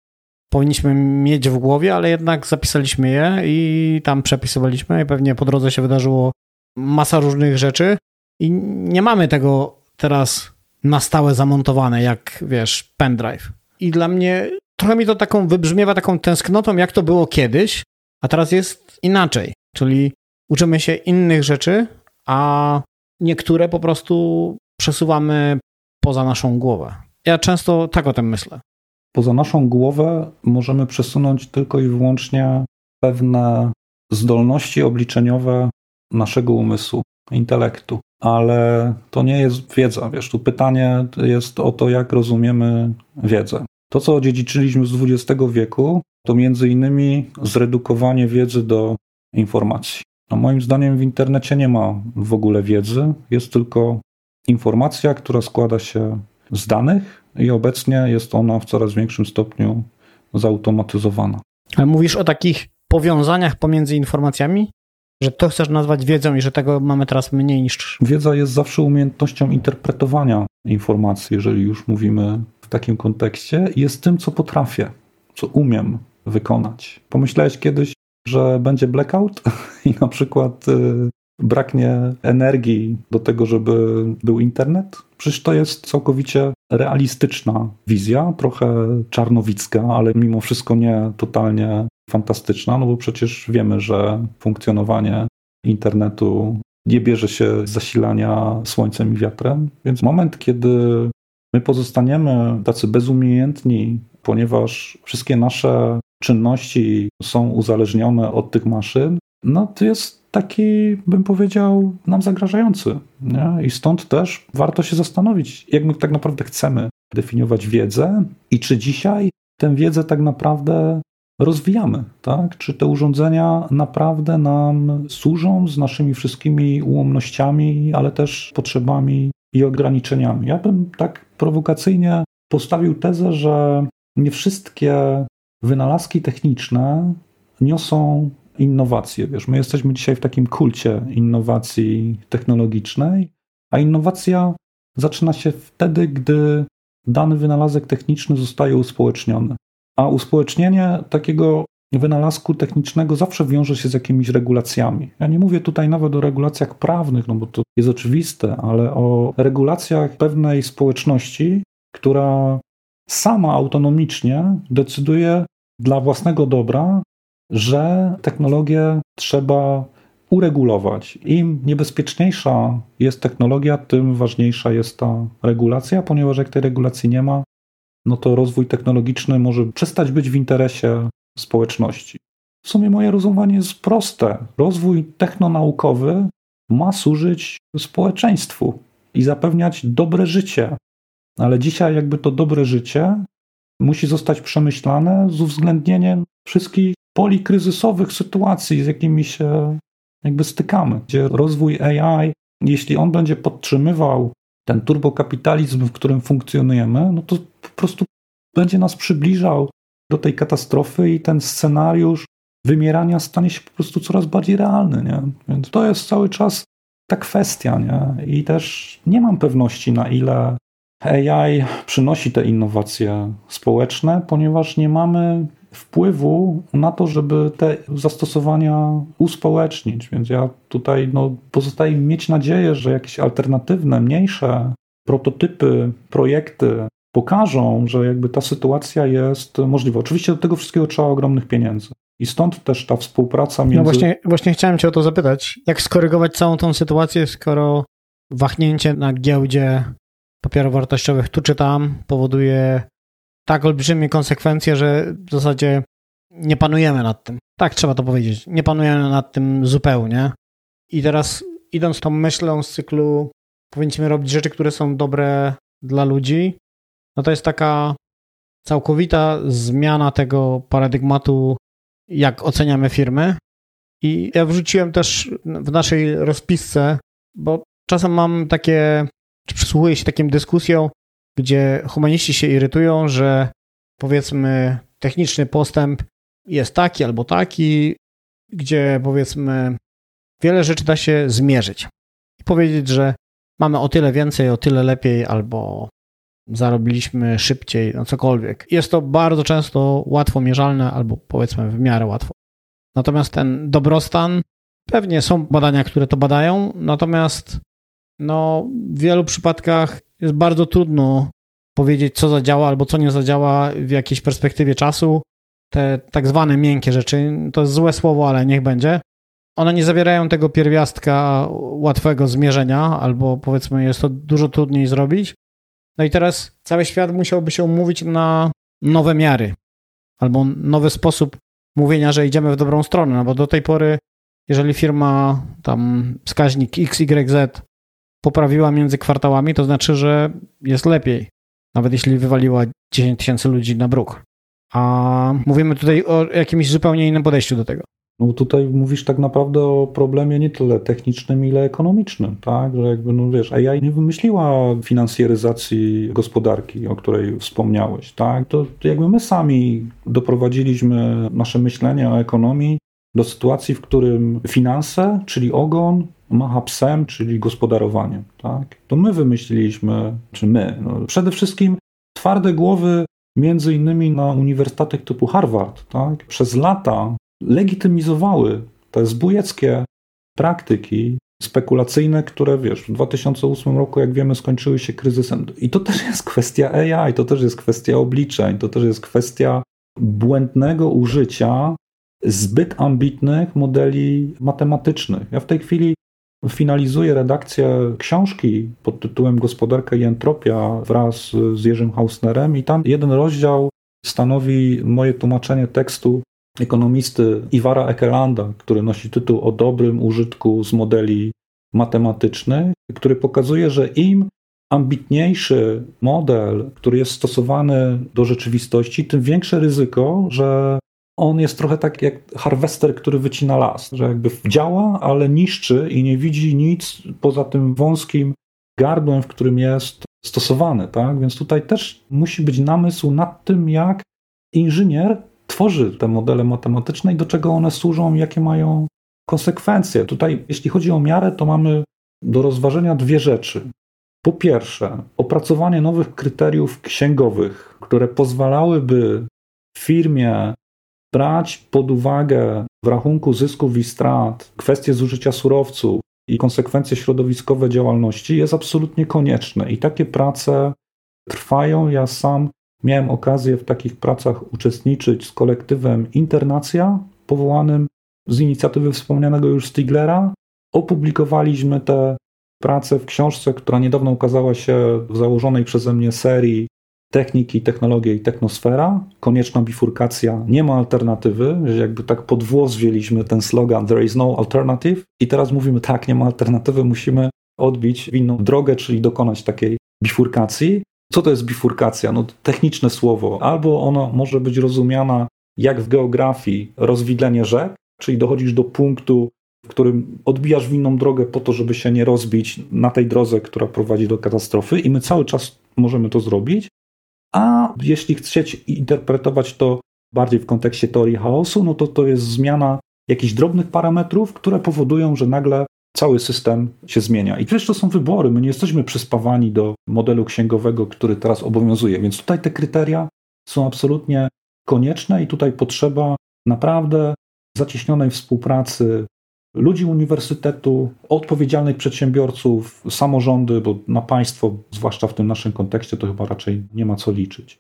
powinniśmy mieć w głowie, ale jednak zapisaliśmy je i tam przepisywaliśmy i pewnie po drodze się wydarzyło masa różnych rzeczy i nie mamy tego teraz na stałe zamontowane, jak wiesz, pendrive. I dla mnie trochę mi to taką wybrzmiewa taką tęsknotą, jak to było kiedyś, a teraz jest inaczej. Czyli uczymy się innych rzeczy, a niektóre po prostu przesuwamy poza naszą głowę. Ja często tak o tym myślę. Poza naszą głowę możemy przesunąć tylko i wyłącznie pewne zdolności obliczeniowe naszego umysłu, intelektu. Ale to nie jest wiedza, wiesz, tu pytanie jest o to, jak rozumiemy wiedzę. To, co odziedziczyliśmy z XX wieku, to między innymi zredukowanie wiedzy do informacji. No moim zdaniem w internecie nie ma w ogóle wiedzy, jest tylko informacja, która składa się z danych i obecnie jest ona w coraz większym stopniu zautomatyzowana. Ale mówisz o takich powiązaniach pomiędzy informacjami? Że to chcesz nazwać wiedzą i że tego mamy teraz mniej niż. Wiedza jest zawsze umiejętnością interpretowania informacji, jeżeli już mówimy w takim kontekście, jest tym, co potrafię, co umiem wykonać. Pomyślałeś kiedyś, że będzie blackout (laughs) i na przykład y, braknie energii do tego, żeby był internet? Przecież to jest całkowicie realistyczna wizja, trochę czarnowicka, ale mimo wszystko nie totalnie fantastyczna, no bo przecież wiemy, że funkcjonowanie internetu nie bierze się z zasilania słońcem i wiatrem. Więc moment, kiedy my pozostaniemy tacy bezumiejętni, ponieważ wszystkie nasze czynności są uzależnione od tych maszyn, no to jest taki, bym powiedział, nam zagrażający. Nie? I stąd też warto się zastanowić, jak my tak naprawdę chcemy definiować wiedzę i czy dzisiaj tę wiedzę tak naprawdę rozwijamy, tak? Czy te urządzenia naprawdę nam służą z naszymi wszystkimi ułomnościami, ale też potrzebami i ograniczeniami? Ja bym tak prowokacyjnie postawił tezę, że nie wszystkie wynalazki techniczne niosą innowacje. Wiesz, my jesteśmy dzisiaj w takim kulcie innowacji technologicznej, a innowacja zaczyna się wtedy, gdy dany wynalazek techniczny zostaje uspołeczniony. A uspołecznienie takiego wynalazku technicznego zawsze wiąże się z jakimiś regulacjami. Ja nie mówię tutaj nawet o regulacjach prawnych, no bo to jest oczywiste, ale o regulacjach pewnej społeczności, która sama autonomicznie decyduje dla własnego dobra, że technologię trzeba uregulować. Im niebezpieczniejsza jest technologia, tym ważniejsza jest ta regulacja, ponieważ jak tej regulacji nie ma, no to rozwój technologiczny może przestać być w interesie społeczności. W sumie moje rozumowanie jest proste. Rozwój technonaukowy ma służyć społeczeństwu i zapewniać dobre życie. Ale dzisiaj jakby to dobre życie musi zostać przemyślane z uwzględnieniem wszystkich polikryzysowych sytuacji, z jakimi się jakby stykamy, gdzie rozwój AI, jeśli on będzie podtrzymywał ten turbokapitalizm, w którym funkcjonujemy, no to po prostu będzie nas przybliżał do tej katastrofy i ten scenariusz wymierania stanie się po prostu coraz bardziej realny, nie? Więc to jest cały czas ta kwestia, nie? I też nie mam pewności, na ile AI przynosi te innowacje społeczne, ponieważ nie mamy wpływu na to, żeby te zastosowania uspołecznić. Więc ja tutaj no, pozostaje mieć nadzieję, że jakieś alternatywne, mniejsze prototypy, projekty pokażą, że jakby ta sytuacja jest możliwa. Oczywiście do tego wszystkiego trzeba ogromnych pieniędzy. I stąd też ta współpraca między... No właśnie, właśnie chciałem cię o to zapytać. Jak skorygować całą tą sytuację, skoro wahnięcie na giełdzie papierów wartościowych tu czy tam powoduje tak olbrzymie konsekwencje, że w zasadzie nie panujemy nad tym. Tak trzeba to powiedzieć. Nie panujemy nad tym zupełnie. I teraz idąc tą myślą z cyklu powinniśmy robić rzeczy, które są dobre dla ludzi, no to jest taka całkowita zmiana tego paradygmatu, jak oceniamy firmy. I ja wrzuciłem też w naszej rozpisce, bo czasem mam takie, czy przysłuchuję się takim dyskusjom, gdzie humaniści się irytują, że powiedzmy techniczny postęp jest taki albo taki, gdzie powiedzmy wiele rzeczy da się zmierzyć i powiedzieć, że mamy o tyle więcej, o tyle lepiej, albo zarobiliśmy szybciej, no cokolwiek. Jest to bardzo często łatwo mierzalne, albo powiedzmy w miarę łatwo. Natomiast ten dobrostan, pewnie są badania, które to badają, natomiast no, w wielu przypadkach jest bardzo trudno powiedzieć, co zadziała albo co nie zadziała w jakiejś perspektywie czasu. Te tak zwane miękkie rzeczy, to jest złe słowo, ale niech będzie. One nie zawierają tego pierwiastka łatwego zmierzenia, albo powiedzmy, jest to dużo trudniej zrobić. No i teraz cały świat musiałby się umówić na nowe miary, albo nowy sposób mówienia, że idziemy w dobrą stronę, no bo do tej pory, jeżeli firma tam wskaźnik XYZ poprawiła między kwartałami, to znaczy, że jest lepiej, nawet jeśli wywaliła 10 tysięcy ludzi na bruk. A mówimy tutaj o jakimś zupełnie innym podejściu do tego. No tutaj mówisz tak naprawdę o problemie nie tyle technicznym, ile ekonomicznym, tak? Że jakby, no wiesz, AI nie wymyśliła finansjeryzacji gospodarki, o której wspomniałeś, tak? To, to jakby my sami doprowadziliśmy nasze myślenie o ekonomii do sytuacji, w którym finanse, czyli ogon, macha psem, czyli gospodarowaniem, tak? To my wymyśliliśmy, czy my, no przede wszystkim twarde głowy między innymi na uniwersytetach typu Harvard, tak? Przez lata legitymizowały te zbójeckie praktyki spekulacyjne, które wiesz, w 2008 roku, jak wiemy, skończyły się kryzysem. I to też jest kwestia AI, to też jest kwestia obliczeń, to też jest kwestia błędnego użycia zbyt ambitnych modeli matematycznych. Ja w tej chwili finalizuję redakcję książki pod tytułem Gospodarka i entropia wraz z Jerzym Hausnerem i tam jeden rozdział stanowi moje tłumaczenie tekstu ekonomisty Iwara Ekelanda, który nosi tytuł o dobrym użytku z modeli matematycznych, który pokazuje, że im ambitniejszy model, który jest stosowany do rzeczywistości, tym większe ryzyko, że on jest trochę tak jak harwester, który wycina las, że jakby działa, ale niszczy i nie widzi nic poza tym wąskim gardłem, w którym jest stosowany. Tak? Więc tutaj też musi być namysł nad tym, jak inżynier tworzy te modele matematyczne i do czego one służą, jakie mają konsekwencje. Tutaj, jeśli chodzi o miarę, to mamy do rozważenia dwie rzeczy. Po pierwsze, opracowanie nowych kryteriów księgowych, które pozwalałyby firmie brać pod uwagę w rachunku zysków i strat kwestie zużycia surowców i konsekwencje środowiskowe działalności, jest absolutnie konieczne. I takie prace trwają. Ja sam Miałem okazję w takich pracach uczestniczyć z kolektywem Internacja, powołanym z inicjatywy wspomnianego już Stiglera. Opublikowaliśmy te prace w książce, która niedawno ukazała się w założonej przeze mnie serii Techniki, Technologie i Technosfera. Konieczna bifurkacja, nie ma alternatywy, że jakby tak pod włos wzięliśmy ten slogan There is no alternative i teraz mówimy tak, nie ma alternatywy, musimy odbić inną drogę, czyli dokonać takiej bifurkacji. Co to jest bifurkacja? No, techniczne słowo. Albo ona może być rozumiana jak w geografii rozwidlenie rzek, czyli dochodzisz do punktu, w którym odbijasz w inną drogę po to, żeby się nie rozbić na tej drodze, która prowadzi do katastrofy, i my cały czas możemy to zrobić. A jeśli chcieć interpretować to bardziej w kontekście teorii chaosu, no to to jest zmiana jakichś drobnych parametrów, które powodują, że nagle cały system się zmienia. I przecież to są wybory. My nie jesteśmy przyspawani do modelu księgowego, który teraz obowiązuje. Więc tutaj te kryteria są absolutnie konieczne i tutaj potrzeba naprawdę zacieśnionej współpracy ludzi uniwersytetu, odpowiedzialnych przedsiębiorców, samorządy, bo na państwo, zwłaszcza w tym naszym kontekście, to chyba raczej nie ma co liczyć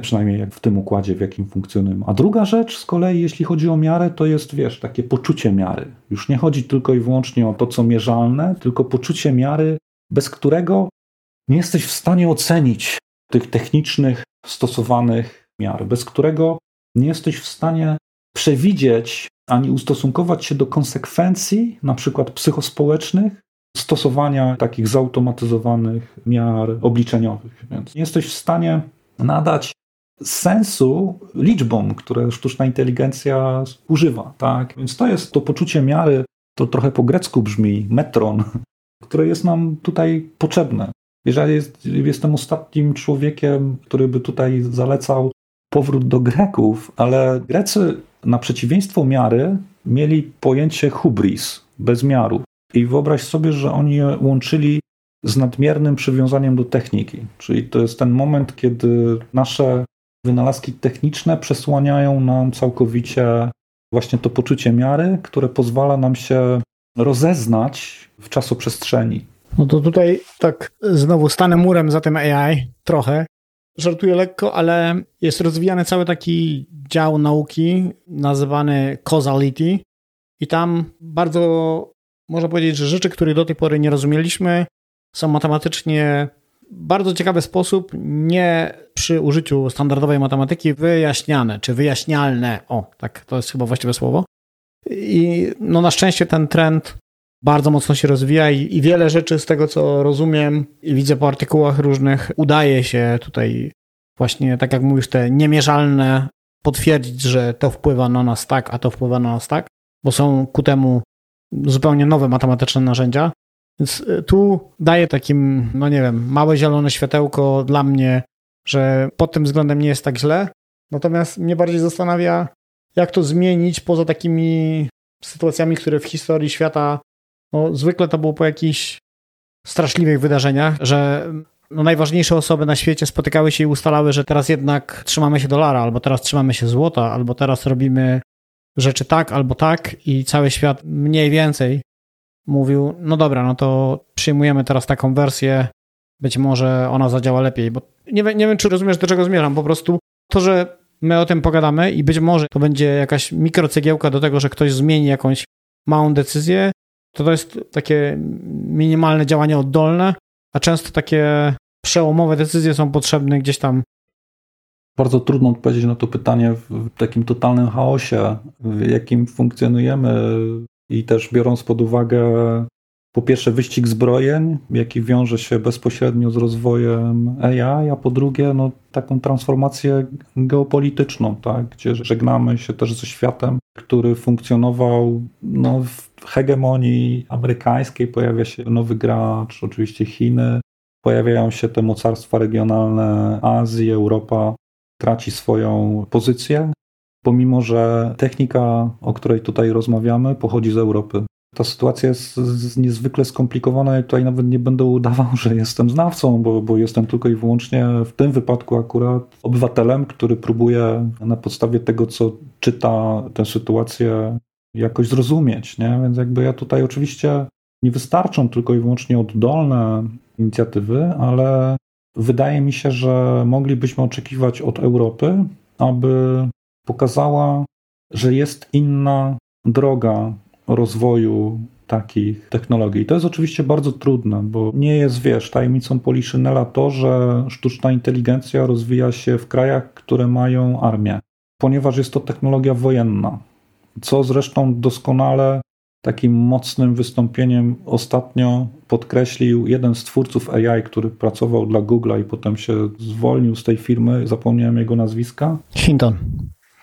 przynajmniej jak w tym układzie, w jakim funkcjonujemy. A druga rzecz z kolei, jeśli chodzi o miarę, to jest, wiesz, takie poczucie miary. Już nie chodzi tylko i wyłącznie o to, co mierzalne, tylko poczucie miary, bez którego nie jesteś w stanie ocenić tych technicznych, stosowanych miar, bez którego nie jesteś w stanie przewidzieć ani ustosunkować się do konsekwencji, na przykład psychospołecznych, stosowania takich zautomatyzowanych miar obliczeniowych. Więc nie jesteś w stanie nadać sensu liczbom, które sztuczna inteligencja używa. Tak? Więc to jest to poczucie miary, to trochę po grecku brzmi, metron, (laughs) które jest nam tutaj potrzebne. Jeżeli jest, jestem ostatnim człowiekiem, który by tutaj zalecał powrót do Greków, ale Grecy na przeciwieństwo miary mieli pojęcie hubris, bezmiaru. I wyobraź sobie, że oni je łączyli z nadmiernym przywiązaniem do techniki. Czyli to jest ten moment, kiedy nasze wynalazki techniczne przesłaniają nam całkowicie właśnie to poczucie miary, które pozwala nam się rozeznać w czasoprzestrzeni. No to tutaj tak znowu stanę murem za tym AI trochę. Żartuję lekko, ale jest rozwijany cały taki dział nauki nazywany causality i tam bardzo można powiedzieć, że rzeczy, których do tej pory nie rozumieliśmy, są matematycznie bardzo ciekawy sposób, nie przy użyciu standardowej matematyki, wyjaśniane, czy wyjaśnialne. O, tak, to jest chyba właściwe słowo. I no na szczęście ten trend bardzo mocno się rozwija i, i wiele rzeczy z tego, co rozumiem i widzę po artykułach różnych, udaje się tutaj właśnie, tak jak mówisz, te niemierzalne potwierdzić, że to wpływa na nas tak, a to wpływa na nas tak, bo są ku temu zupełnie nowe matematyczne narzędzia. Więc y, tu daję takim, no nie wiem, małe zielone światełko dla mnie, że pod tym względem nie jest tak źle. Natomiast mnie bardziej zastanawia, jak to zmienić poza takimi sytuacjami, które w historii świata no, zwykle to było po jakichś straszliwych wydarzeniach, że no, najważniejsze osoby na świecie spotykały się i ustalały, że teraz jednak trzymamy się dolara, albo teraz trzymamy się złota, albo teraz robimy rzeczy tak albo tak i cały świat mniej więcej mówił, no dobra, no to przyjmujemy teraz taką wersję, być może ona zadziała lepiej, bo nie, nie wiem, czy rozumiesz, do czego zmierzam, po prostu to, że my o tym pogadamy i być może to będzie jakaś mikrocegiełka do tego, że ktoś zmieni jakąś małą decyzję, to to jest takie minimalne działanie oddolne, a często takie przełomowe decyzje są potrzebne gdzieś tam. Bardzo trudno odpowiedzieć na to pytanie w takim totalnym chaosie, w jakim funkcjonujemy i też biorąc pod uwagę po pierwsze wyścig zbrojeń, jaki wiąże się bezpośrednio z rozwojem AI, a po drugie no, taką transformację geopolityczną, tak, gdzie żegnamy się też ze światem, który funkcjonował no, w hegemonii amerykańskiej, pojawia się nowy gracz, oczywiście Chiny, pojawiają się te mocarstwa regionalne Azji, Europa, traci swoją pozycję, pomimo że technika, o której tutaj rozmawiamy, pochodzi z Europy. Ta sytuacja jest niezwykle skomplikowana i tutaj nawet nie będę udawał, że jestem znawcą, bo, bo jestem tylko i wyłącznie w tym wypadku akurat obywatelem, który próbuje na podstawie tego, co czyta tę sytuację, jakoś zrozumieć. Nie? Więc jakby ja tutaj oczywiście nie wystarczą tylko i wyłącznie oddolne inicjatywy, ale Wydaje mi się, że moglibyśmy oczekiwać od Europy, aby pokazała, że jest inna droga rozwoju takich technologii. To jest oczywiście bardzo trudne, bo nie jest, wiesz, tajemnicą Poliszynela to, że sztuczna inteligencja rozwija się w krajach, które mają armię, ponieważ jest to technologia wojenna, co zresztą doskonale takim mocnym wystąpieniem ostatnio podkreślił jeden z twórców AI, który pracował dla Google'a i potem się zwolnił z tej firmy, zapomniałem jego nazwiska. Hinton.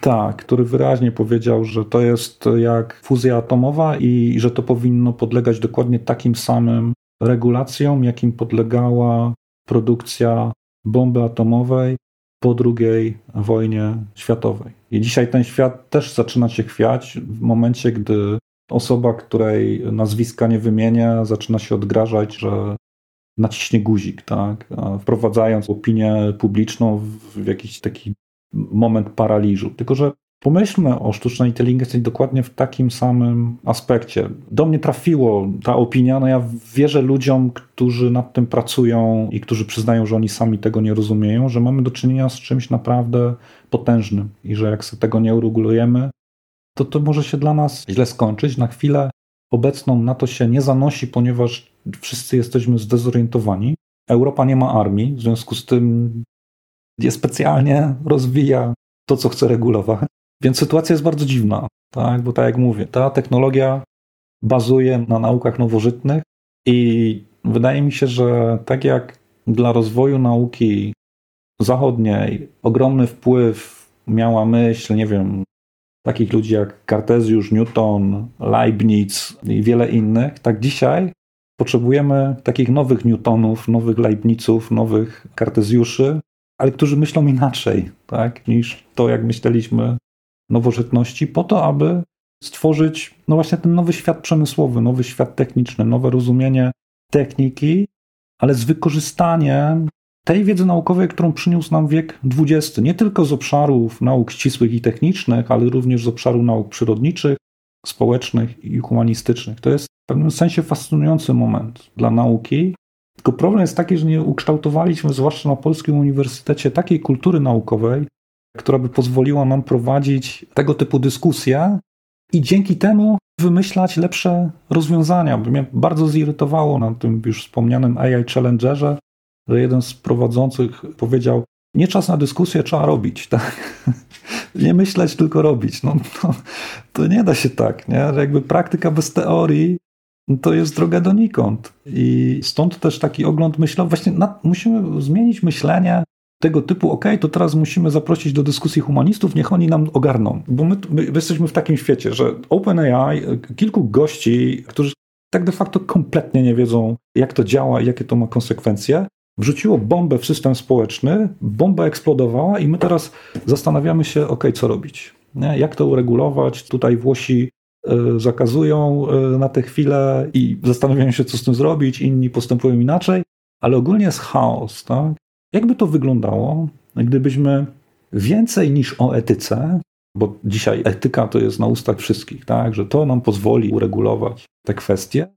Tak, który wyraźnie powiedział, że to jest jak fuzja atomowa i że to powinno podlegać dokładnie takim samym regulacjom, jakim podlegała produkcja bomby atomowej po II wojnie światowej. I dzisiaj ten świat też zaczyna się chwiać w momencie, gdy osoba, której nazwiska nie wymienię, zaczyna się odgrażać, że naciśnie guzik, tak? wprowadzając opinię publiczną w jakiś taki moment paraliżu. Tylko, że pomyślmy o sztucznej inteligencji dokładnie w takim samym aspekcie. Do mnie trafiło ta opinia, no ja wierzę ludziom, którzy nad tym pracują i którzy przyznają, że oni sami tego nie rozumieją, że mamy do czynienia z czymś naprawdę potężnym i że jak sobie tego nie uregulujemy, to to może się dla nas źle skończyć. Na chwilę obecną na to się nie zanosi, ponieważ wszyscy jesteśmy zdezorientowani. Europa nie ma armii, w związku z tym specjalnie rozwija to, co chce regulować. Więc sytuacja jest bardzo dziwna, tak? bo tak jak mówię, ta technologia bazuje na naukach nowożytnych i wydaje mi się, że tak jak dla rozwoju nauki zachodniej ogromny wpływ miała myśl, nie wiem, takich ludzi jak Kartezjusz, Newton, Leibniz i wiele innych, tak dzisiaj potrzebujemy takich nowych Newtonów, nowych Leibnizów, nowych Kartezjuszy, ale którzy myślą inaczej, tak, niż to, jak myśleliśmy nowożytności, po to, aby stworzyć, no właśnie ten nowy świat przemysłowy, nowy świat techniczny, nowe rozumienie techniki, ale z wykorzystaniem tej wiedzy naukowej, którą przyniósł nam wiek XX, nie tylko z obszarów nauk ścisłych i technicznych, ale również z obszaru nauk przyrodniczych, społecznych i humanistycznych. To jest w pewnym sensie fascynujący moment dla nauki. Tylko problem jest taki, że nie ukształtowaliśmy, zwłaszcza na Polskim Uniwersytecie, takiej kultury naukowej, która by pozwoliła nam prowadzić tego typu dyskusje i dzięki temu wymyślać lepsze rozwiązania. Mnie bardzo zirytowało na tym już wspomnianym AI Challengerze, że jeden z prowadzących powiedział, nie czas na dyskusję, trzeba robić, (laughs) tak? nie myśleć, tylko robić. No, to, to nie da się tak, nie? Że jakby praktyka bez teorii to jest droga donikąd. I stąd też taki ogląd myślowy. Właśnie musimy zmienić myślenie tego typu, ok, to teraz musimy zaprosić do dyskusji humanistów, niech oni nam ogarną. Bo my, my jesteśmy w takim świecie, że OpenAI, kilku gości, którzy tak de facto kompletnie nie wiedzą, jak to działa i jakie to ma konsekwencje, wrzuciło bombę w system społeczny, bomba eksplodowała i my teraz zastanawiamy się, ok, co robić. Nie? Jak to uregulować? Tutaj Włosi zakazują y, na tę chwilę i zastanawiają się, co z tym zrobić, inni postępują inaczej, ale ogólnie jest chaos. Tak? Jakby to wyglądało, gdybyśmy więcej niż o etyce, bo dzisiaj etyka to jest na ustach wszystkich, tak, że to nam pozwoli uregulować te kwestie,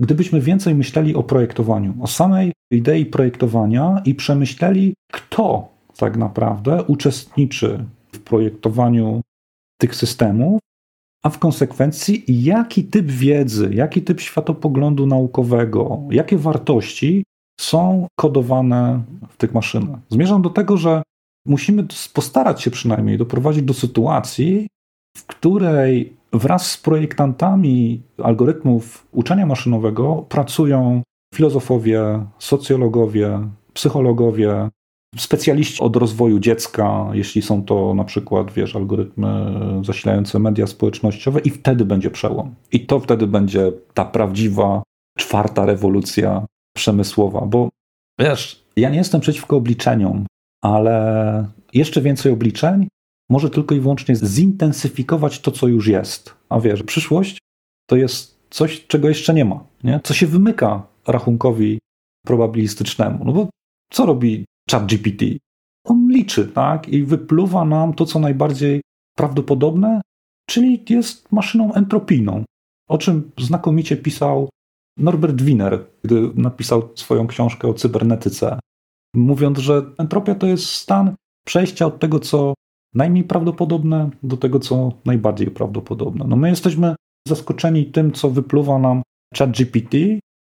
gdybyśmy więcej myśleli o projektowaniu, o samej idei projektowania i przemyśleli, kto tak naprawdę uczestniczy w projektowaniu tych systemów, a w konsekwencji jaki typ wiedzy, jaki typ światopoglądu naukowego, jakie wartości są kodowane w tych maszynach. Zmierzam do tego, że musimy postarać się przynajmniej doprowadzić do sytuacji, w której wraz z projektantami algorytmów uczenia maszynowego pracują filozofowie, socjologowie, psychologowie, specjaliści od rozwoju dziecka, jeśli są to na przykład, wiesz, algorytmy zasilające media społecznościowe, i wtedy będzie przełom. I to wtedy będzie ta prawdziwa czwarta rewolucja przemysłowa, bo wiesz, ja nie jestem przeciwko obliczeniom, ale jeszcze więcej obliczeń może tylko i wyłącznie zintensyfikować to, co już jest. A wiesz, przyszłość to jest coś, czego jeszcze nie ma, nie? co się wymyka rachunkowi probabilistycznemu. No bo co robi ChatGPT? On liczy, tak? I wypluwa nam to, co najbardziej prawdopodobne, czyli jest maszyną entropijną, o czym znakomicie pisał Norbert Wiener, gdy napisał swoją książkę o cybernetyce, mówiąc, że entropia to jest stan przejścia od tego, co najmniej prawdopodobne, do tego, co najbardziej prawdopodobne. No my jesteśmy zaskoczeni tym, co wypluwa nam ChatGPT,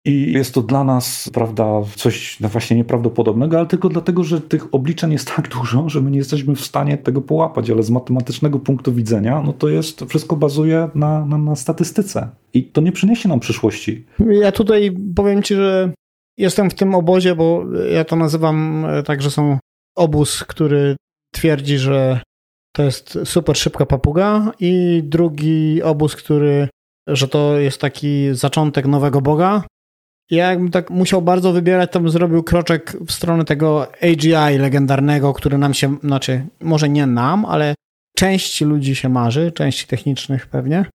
i jest to dla nas, prawda, coś no właśnie nieprawdopodobnego, ale tylko dlatego, że tych obliczeń jest tak dużo, że my nie jesteśmy w stanie tego połapać, ale z matematycznego punktu widzenia, no to jest, wszystko bazuje na, na, na statystyce. I to nie przyniesie nam przyszłości. Ja tutaj powiem ci, że jestem w tym obozie, bo ja to nazywam e, tak, że są obóz, który twierdzi, że to jest super szybka papuga i drugi obóz, który, że to jest taki zaczątek nowego Boga ja jakbym tak musiał bardzo wybierać, to bym zrobił kroczek w stronę tego AGI legendarnego, który nam się, znaczy może nie nam, ale części ludzi się marzy, części technicznych pewnie.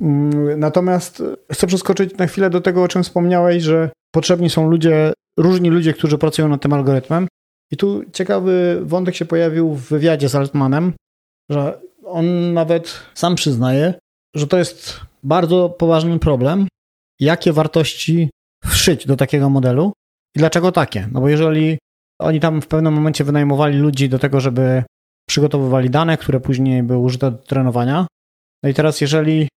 Mm, natomiast chcę przeskoczyć na chwilę do tego, o czym wspomniałeś, że potrzebni są ludzie, różni ludzie, którzy pracują nad tym algorytmem. I tu ciekawy wątek się pojawił w wywiadzie z Altmanem, że on nawet sam przyznaje, że to jest bardzo poważny problem, jakie wartości wszyć do takiego modelu. I dlaczego takie? No bo jeżeli oni tam w pewnym momencie wynajmowali ludzi do tego, żeby przygotowywali dane, które później były użyte do trenowania. No i teraz, jeżeli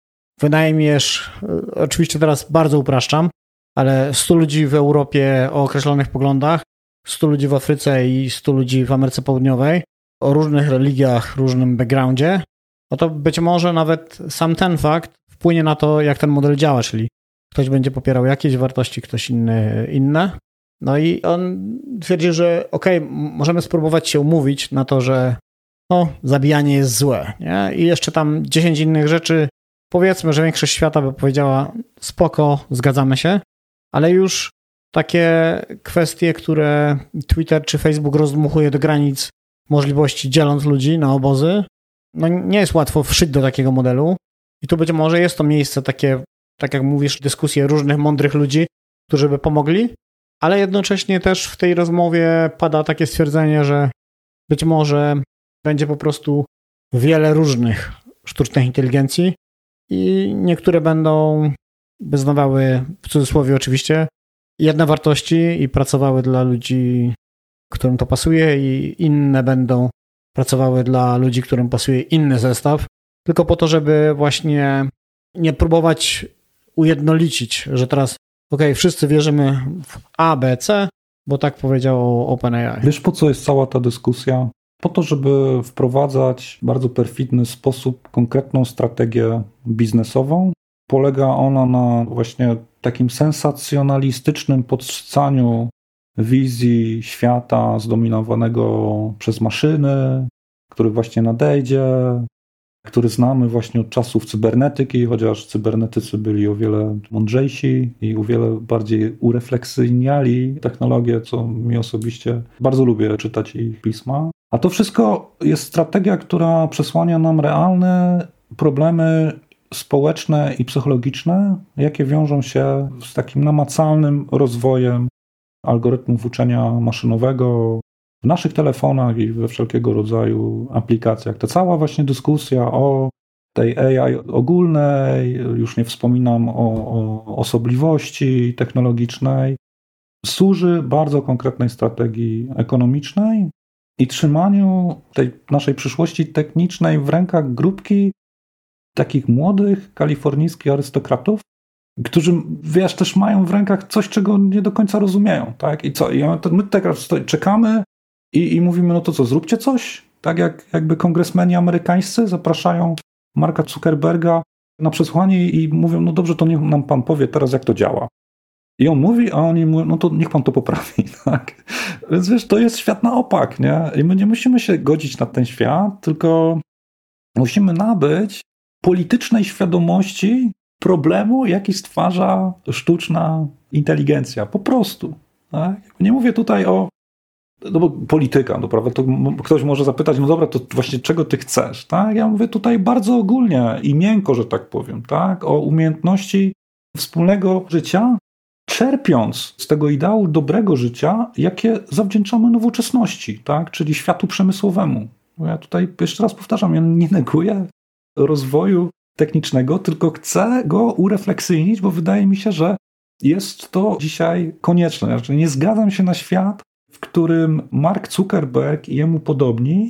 wynajmiesz, e, oczywiście teraz bardzo upraszczam, ale 100 ludzi w Europie o określonych poglądach, 100 ludzi w Afryce i 100 ludzi w Ameryce Południowej, o różnych religiach, różnym backgroundzie, no to być może nawet sam ten fakt wpłynie na to, jak ten model działa, czyli Ktoś będzie popierał jakieś wartości, ktoś inny inne. No i on twierdzi, że okej, okay, możemy spróbować się umówić na to, że no, zabijanie jest złe. Nie? I jeszcze tam 10 innych rzeczy. Powiedzmy, że większość świata by powiedziała spoko, zgadzamy się, ale już takie kwestie, które Twitter czy Facebook rozdmuchuje do granic możliwości, dzieląc ludzi na obozy, no nie jest łatwo wszyć do takiego modelu. I tu być może jest to miejsce takie, tak jak mówisz, dyskusje różnych mądrych ludzi, którzy by pomogli, ale jednocześnie też w tej rozmowie pada takie stwierdzenie, że być może będzie po prostu wiele różnych sztucznych inteligencji i niektóre będą wyznawały, w cudzysłowie oczywiście, jedne wartości i pracowały dla ludzi, którym to pasuje, i inne będą pracowały dla ludzi, którym pasuje inny zestaw, tylko po to, żeby właśnie nie próbować ujednolicić, że teraz, ok, wszyscy wierzymy w A, B, C, bo tak powiedział OpenAI. Wiesz, po co jest cała ta dyskusja? Po to, żeby wprowadzać w bardzo perfidny sposób konkretną strategię biznesową. Polega ona na właśnie takim sensacjonalistycznym podsycaniu wizji świata zdominowanego przez maszyny, który właśnie nadejdzie, który znamy właśnie od czasów cybernetyki, chociaż cybernetycy byli o wiele mądrzejsi i o wiele bardziej urefleksyjniali technologię, co mi osobiście bardzo lubię czytać ich pisma. A to wszystko jest strategia, która przesłania nam realne problemy społeczne i psychologiczne, jakie wiążą się z takim namacalnym rozwojem algorytmów uczenia maszynowego w naszych telefonach i we wszelkiego rodzaju aplikacjach. Ta cała właśnie dyskusja o tej AI ogólnej, już nie wspominam o, o osobliwości technologicznej, służy bardzo konkretnej strategii ekonomicznej i trzymaniu tej naszej przyszłości technicznej w rękach grupki takich młodych kalifornijskich arystokratów, którzy, wiesz, też mają w rękach coś, czego nie do końca rozumieją, tak? I co? I my teraz czekamy i, i mówimy, no to co, zróbcie coś? Tak jak jakby kongresmeni amerykańscy zapraszają Marka Zuckerberga na przesłanie i mówią, no dobrze, to niech nam pan powie teraz, jak to działa. I on mówi, a oni mówią, no to niech pan to poprawi, (laughs) tak? Więc wiesz, to jest świat na opak, nie? I my nie musimy się godzić na ten świat, tylko musimy nabyć politycznej świadomości problemu, jaki stwarza sztuczna inteligencja. Po prostu. Tak? Nie mówię tutaj o no bo polityka, no prawda, to ktoś może zapytać, no dobra, to właśnie czego ty chcesz, tak? Ja mówię tutaj bardzo ogólnie i miękko, że tak powiem, tak? O umiejętności wspólnego życia, czerpiąc z tego ideału dobrego życia, jakie zawdzięczamy nowoczesności, tak? Czyli światu przemysłowemu. Ja tutaj jeszcze raz powtarzam, ja nie neguję rozwoju technicznego, tylko chcę go urefleksyjnić, bo wydaje mi się, że jest to dzisiaj konieczne. Znaczy, nie zgadzam się na świat, w którym Mark Zuckerberg i jemu podobni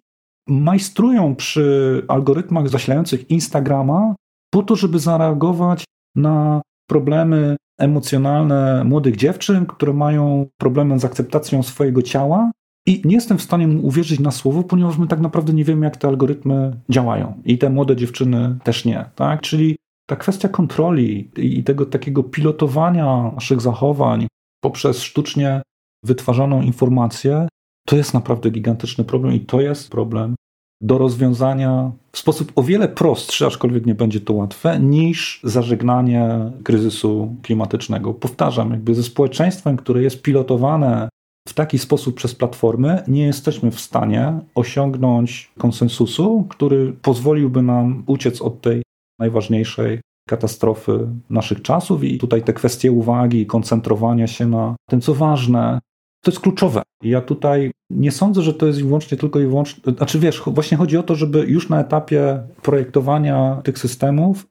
majstrują przy algorytmach zasilających Instagrama po to, żeby zareagować na problemy emocjonalne młodych dziewczyn, które mają problemy z akceptacją swojego ciała. I nie jestem w stanie mu uwierzyć na słowo, ponieważ my tak naprawdę nie wiemy, jak te algorytmy działają. I te młode dziewczyny też nie. Tak? Czyli ta kwestia kontroli i tego takiego pilotowania naszych zachowań poprzez sztucznie wytwarzaną informację, to jest naprawdę gigantyczny problem i to jest problem do rozwiązania w sposób o wiele prostszy, aczkolwiek nie będzie to łatwe, niż zażegnanie kryzysu klimatycznego. Powtarzam, jakby ze społeczeństwem, które jest pilotowane w taki sposób przez platformy, nie jesteśmy w stanie osiągnąć konsensusu, który pozwoliłby nam uciec od tej najważniejszej katastrofy naszych czasów i tutaj te kwestie uwagi i koncentrowania się na tym, co ważne, to jest kluczowe. Ja tutaj nie sądzę, że to jest wyłącznie tylko i wyłącznie. Znaczy wiesz, właśnie chodzi o to, żeby już na etapie projektowania tych systemów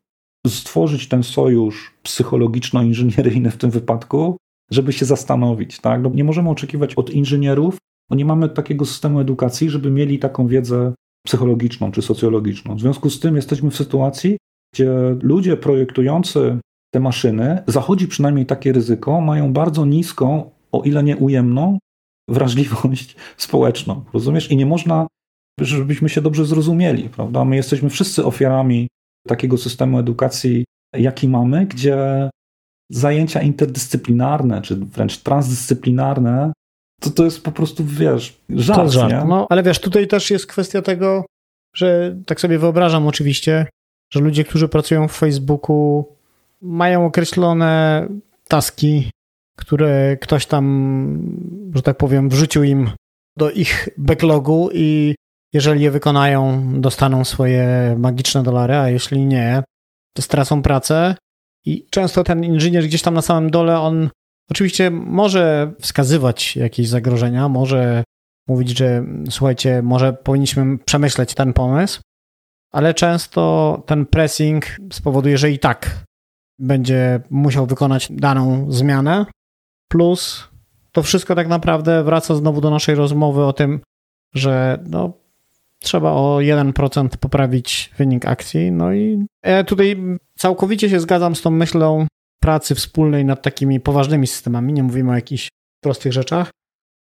stworzyć ten sojusz psychologiczno-inżynieryjny w tym wypadku, żeby się zastanowić. Tak? No nie możemy oczekiwać od inżynierów, no nie mamy takiego systemu edukacji, żeby mieli taką wiedzę psychologiczną czy socjologiczną. W związku z tym jesteśmy w sytuacji, gdzie ludzie projektujący te maszyny, zachodzi przynajmniej takie ryzyko, mają bardzo niską o ile nie ujemną, wrażliwość (laughs) społeczną. Rozumiesz? I nie można, żebyśmy się dobrze zrozumieli, prawda? My jesteśmy wszyscy ofiarami takiego systemu edukacji, jaki mamy, gdzie zajęcia interdyscyplinarne, czy wręcz transdyscyplinarne, to to jest po prostu, wiesz, żart, to żart. No, ale wiesz, tutaj też jest kwestia tego, że tak sobie wyobrażam oczywiście, że ludzie, którzy pracują w Facebooku, mają określone taski, które ktoś tam, że tak powiem, wrzucił im do ich backlogu i jeżeli je wykonają, dostaną swoje magiczne dolary, a jeśli nie, to stracą pracę. I często ten inżynier gdzieś tam na samym dole, on oczywiście może wskazywać jakieś zagrożenia, może mówić, że słuchajcie, może powinniśmy przemyśleć ten pomysł, ale często ten pressing spowoduje, że i tak będzie musiał wykonać daną zmianę. Plus to wszystko tak naprawdę wraca znowu do naszej rozmowy o tym, że no, trzeba o 1% poprawić wynik akcji. No i ja tutaj całkowicie się zgadzam z tą myślą pracy wspólnej nad takimi poważnymi systemami. Nie mówimy o jakichś prostych rzeczach.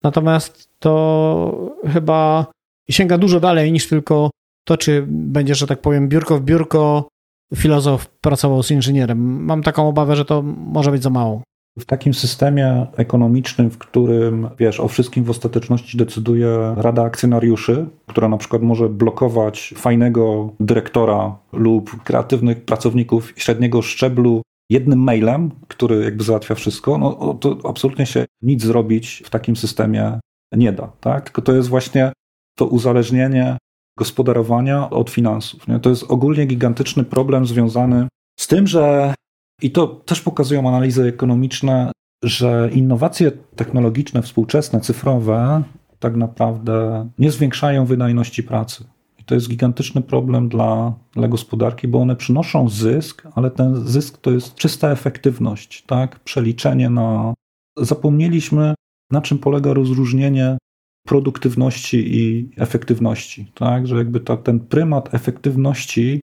Natomiast to chyba sięga dużo dalej niż tylko to, czy będzie, że tak powiem, biurko w biurko filozof pracował z inżynierem. Mam taką obawę, że to może być za mało. W takim systemie ekonomicznym, w którym wiesz, o wszystkim w ostateczności decyduje Rada Akcjonariuszy, która na przykład może blokować fajnego dyrektora lub kreatywnych pracowników średniego szczeblu jednym mailem, który jakby załatwia wszystko, no to absolutnie się nic zrobić w takim systemie nie da. Tak? Tylko to jest właśnie to uzależnienie gospodarowania od finansów. Nie? To jest ogólnie gigantyczny problem związany z tym, że i to też pokazują analizy ekonomiczne, że innowacje technologiczne, współczesne, cyfrowe tak naprawdę nie zwiększają wydajności pracy. I to jest gigantyczny problem dla, dla gospodarki, bo one przynoszą zysk, ale ten zysk to jest czysta efektywność, tak? Przeliczenie na. Zapomnieliśmy, na czym polega rozróżnienie produktywności i efektywności, tak? Że jakby ta, ten prymat efektywności,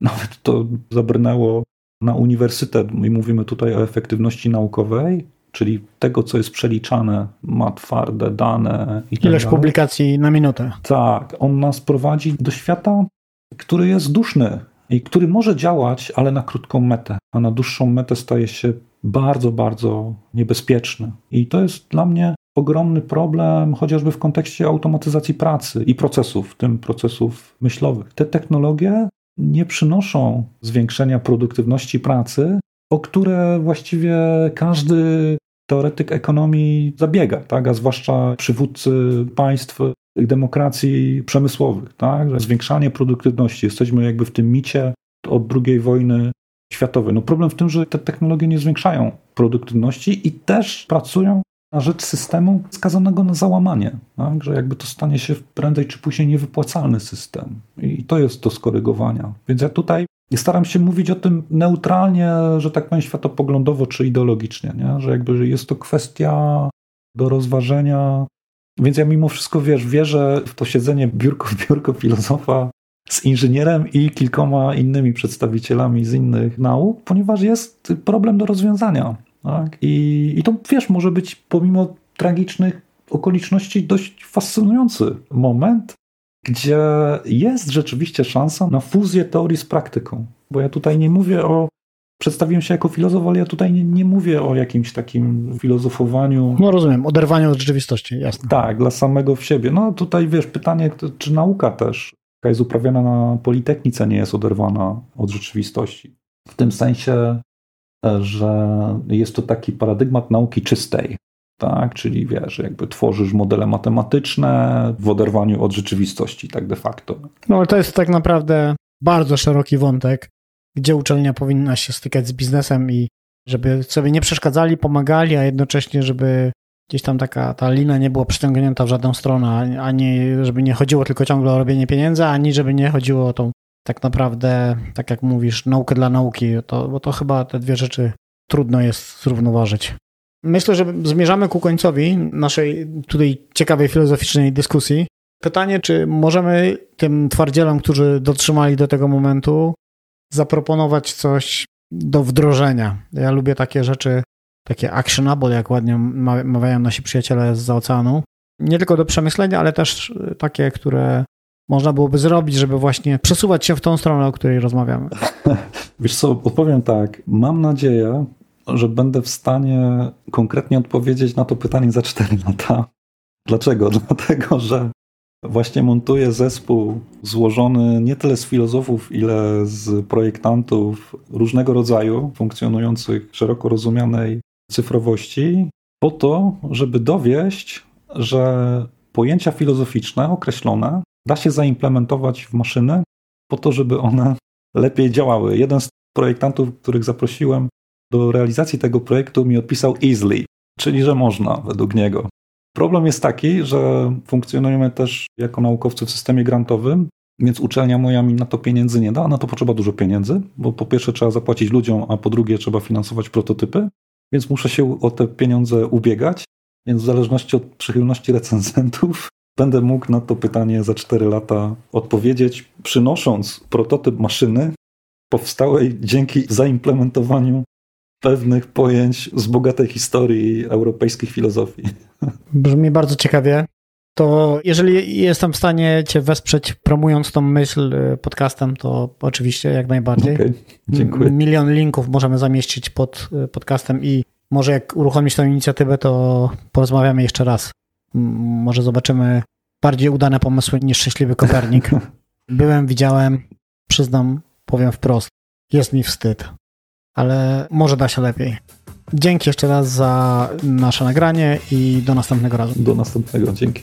nawet to zabrnęło na uniwersytet i mówimy tutaj o efektywności naukowej, czyli tego, co jest przeliczane, ma twarde dane i tak Ileś dalej. publikacji na minutę. Tak, on nas prowadzi do świata, który jest duszny i który może działać, ale na krótką metę, a na dłuższą metę staje się bardzo, bardzo niebezpieczny. I to jest dla mnie ogromny problem, chociażby w kontekście automatyzacji pracy i procesów, w tym procesów myślowych. Te technologie nie przynoszą zwiększenia produktywności pracy, o które właściwie każdy teoretyk ekonomii zabiega, tak? a zwłaszcza przywódcy państw demokracji przemysłowych, tak? zwiększanie produktywności, jesteśmy jakby w tym micie od II wojny światowej. No problem w tym, że te technologie nie zwiększają produktywności i też pracują na rzecz systemu skazanego na załamanie, tak? że jakby to stanie się prędzej czy później niewypłacalny system. I to jest do skorygowania. Więc ja tutaj staram się mówić o tym neutralnie, że tak powiem, światopoglądowo czy ideologicznie, nie? że jakby jest to kwestia do rozważenia. Więc ja mimo wszystko wiesz, wierzę w to siedzenie biurko w (laughs) biurko filozofa z inżynierem i kilkoma innymi przedstawicielami z innych nauk, ponieważ jest problem do rozwiązania. Tak? I, I to wiesz, może być pomimo tragicznych okoliczności dość fascynujący moment, gdzie jest rzeczywiście szansa na fuzję teorii z praktyką. Bo ja tutaj nie mówię o. Przedstawiłem się jako filozof, ale ja tutaj nie, nie mówię o jakimś takim filozofowaniu. No rozumiem, oderwaniu od rzeczywistości, jasne. Tak, dla samego w siebie. No tutaj wiesz, pytanie, czy nauka też, jaka jest uprawiana na Politechnice, nie jest oderwana od rzeczywistości. W tym sensie, że jest to taki paradygmat nauki czystej. Tak, czyli wiesz, jakby tworzysz modele matematyczne w oderwaniu od rzeczywistości, tak de facto. No ale to jest tak naprawdę bardzo szeroki wątek, gdzie uczelnia powinna się stykać z biznesem i żeby sobie nie przeszkadzali, pomagali, a jednocześnie, żeby gdzieś tam taka ta lina nie była przyciągnięta w żadną stronę, ani żeby nie chodziło tylko ciągle o robienie pieniędzy, ani żeby nie chodziło o tą tak naprawdę, tak jak mówisz, naukę dla nauki, to, bo to chyba te dwie rzeczy trudno jest zrównoważyć. Myślę, że zmierzamy ku końcowi naszej tutaj ciekawej filozoficznej dyskusji. Pytanie, czy możemy tym twardzielom, którzy dotrzymali do tego momentu, zaproponować coś do wdrożenia? Ja lubię takie rzeczy, takie actionable, jak ładnie mawiają nasi przyjaciele z oceanu. Nie tylko do przemyślenia, ale też takie, które można byłoby zrobić, żeby właśnie przesuwać się w tą stronę, o której rozmawiamy? (laughs) Wiesz co, odpowiem tak. Mam nadzieję, że będę w stanie konkretnie odpowiedzieć na to pytanie za 4 (laughs) lata. Dlaczego? (laughs) Dlatego, że właśnie montuję zespół złożony nie tyle z filozofów, ile z projektantów różnego rodzaju, funkcjonujących w szeroko rozumianej cyfrowości po to, żeby dowieść, że pojęcia filozoficzne określone da się zaimplementować w maszyny po to, żeby one lepiej działały. Jeden z projektantów, których zaprosiłem do realizacji tego projektu, mi odpisał easily, czyli że można według niego. Problem jest taki, że funkcjonujemy też jako naukowcy w systemie grantowym, więc uczelnia moja mi na to pieniędzy nie da. Na to potrzeba dużo pieniędzy, bo po pierwsze trzeba zapłacić ludziom, a po drugie trzeba finansować prototypy, więc muszę się o te pieniądze ubiegać. Więc w zależności od przychylności recenzentów będę mógł na to pytanie za 4 lata odpowiedzieć, przynosząc prototyp maszyny powstałej dzięki zaimplementowaniu pewnych pojęć z bogatej historii europejskich filozofii. (laughs) Brzmi bardzo ciekawie. To jeżeli jestem w stanie Cię wesprzeć promując tą myśl y, podcastem, to oczywiście jak najbardziej. Okay, dziękuję. Milion linków możemy zamieścić pod y, podcastem i może jak uruchomisz tę inicjatywę, to porozmawiamy jeszcze raz. Może zobaczymy bardziej udane pomysły niż Szczęśliwy Kopernik. (laughs) Byłem, widziałem, przyznam, powiem wprost, jest mi wstyd, ale może da się lepiej. Dzięki jeszcze raz za nasze nagranie i do następnego razu. Do następnego, dzięki.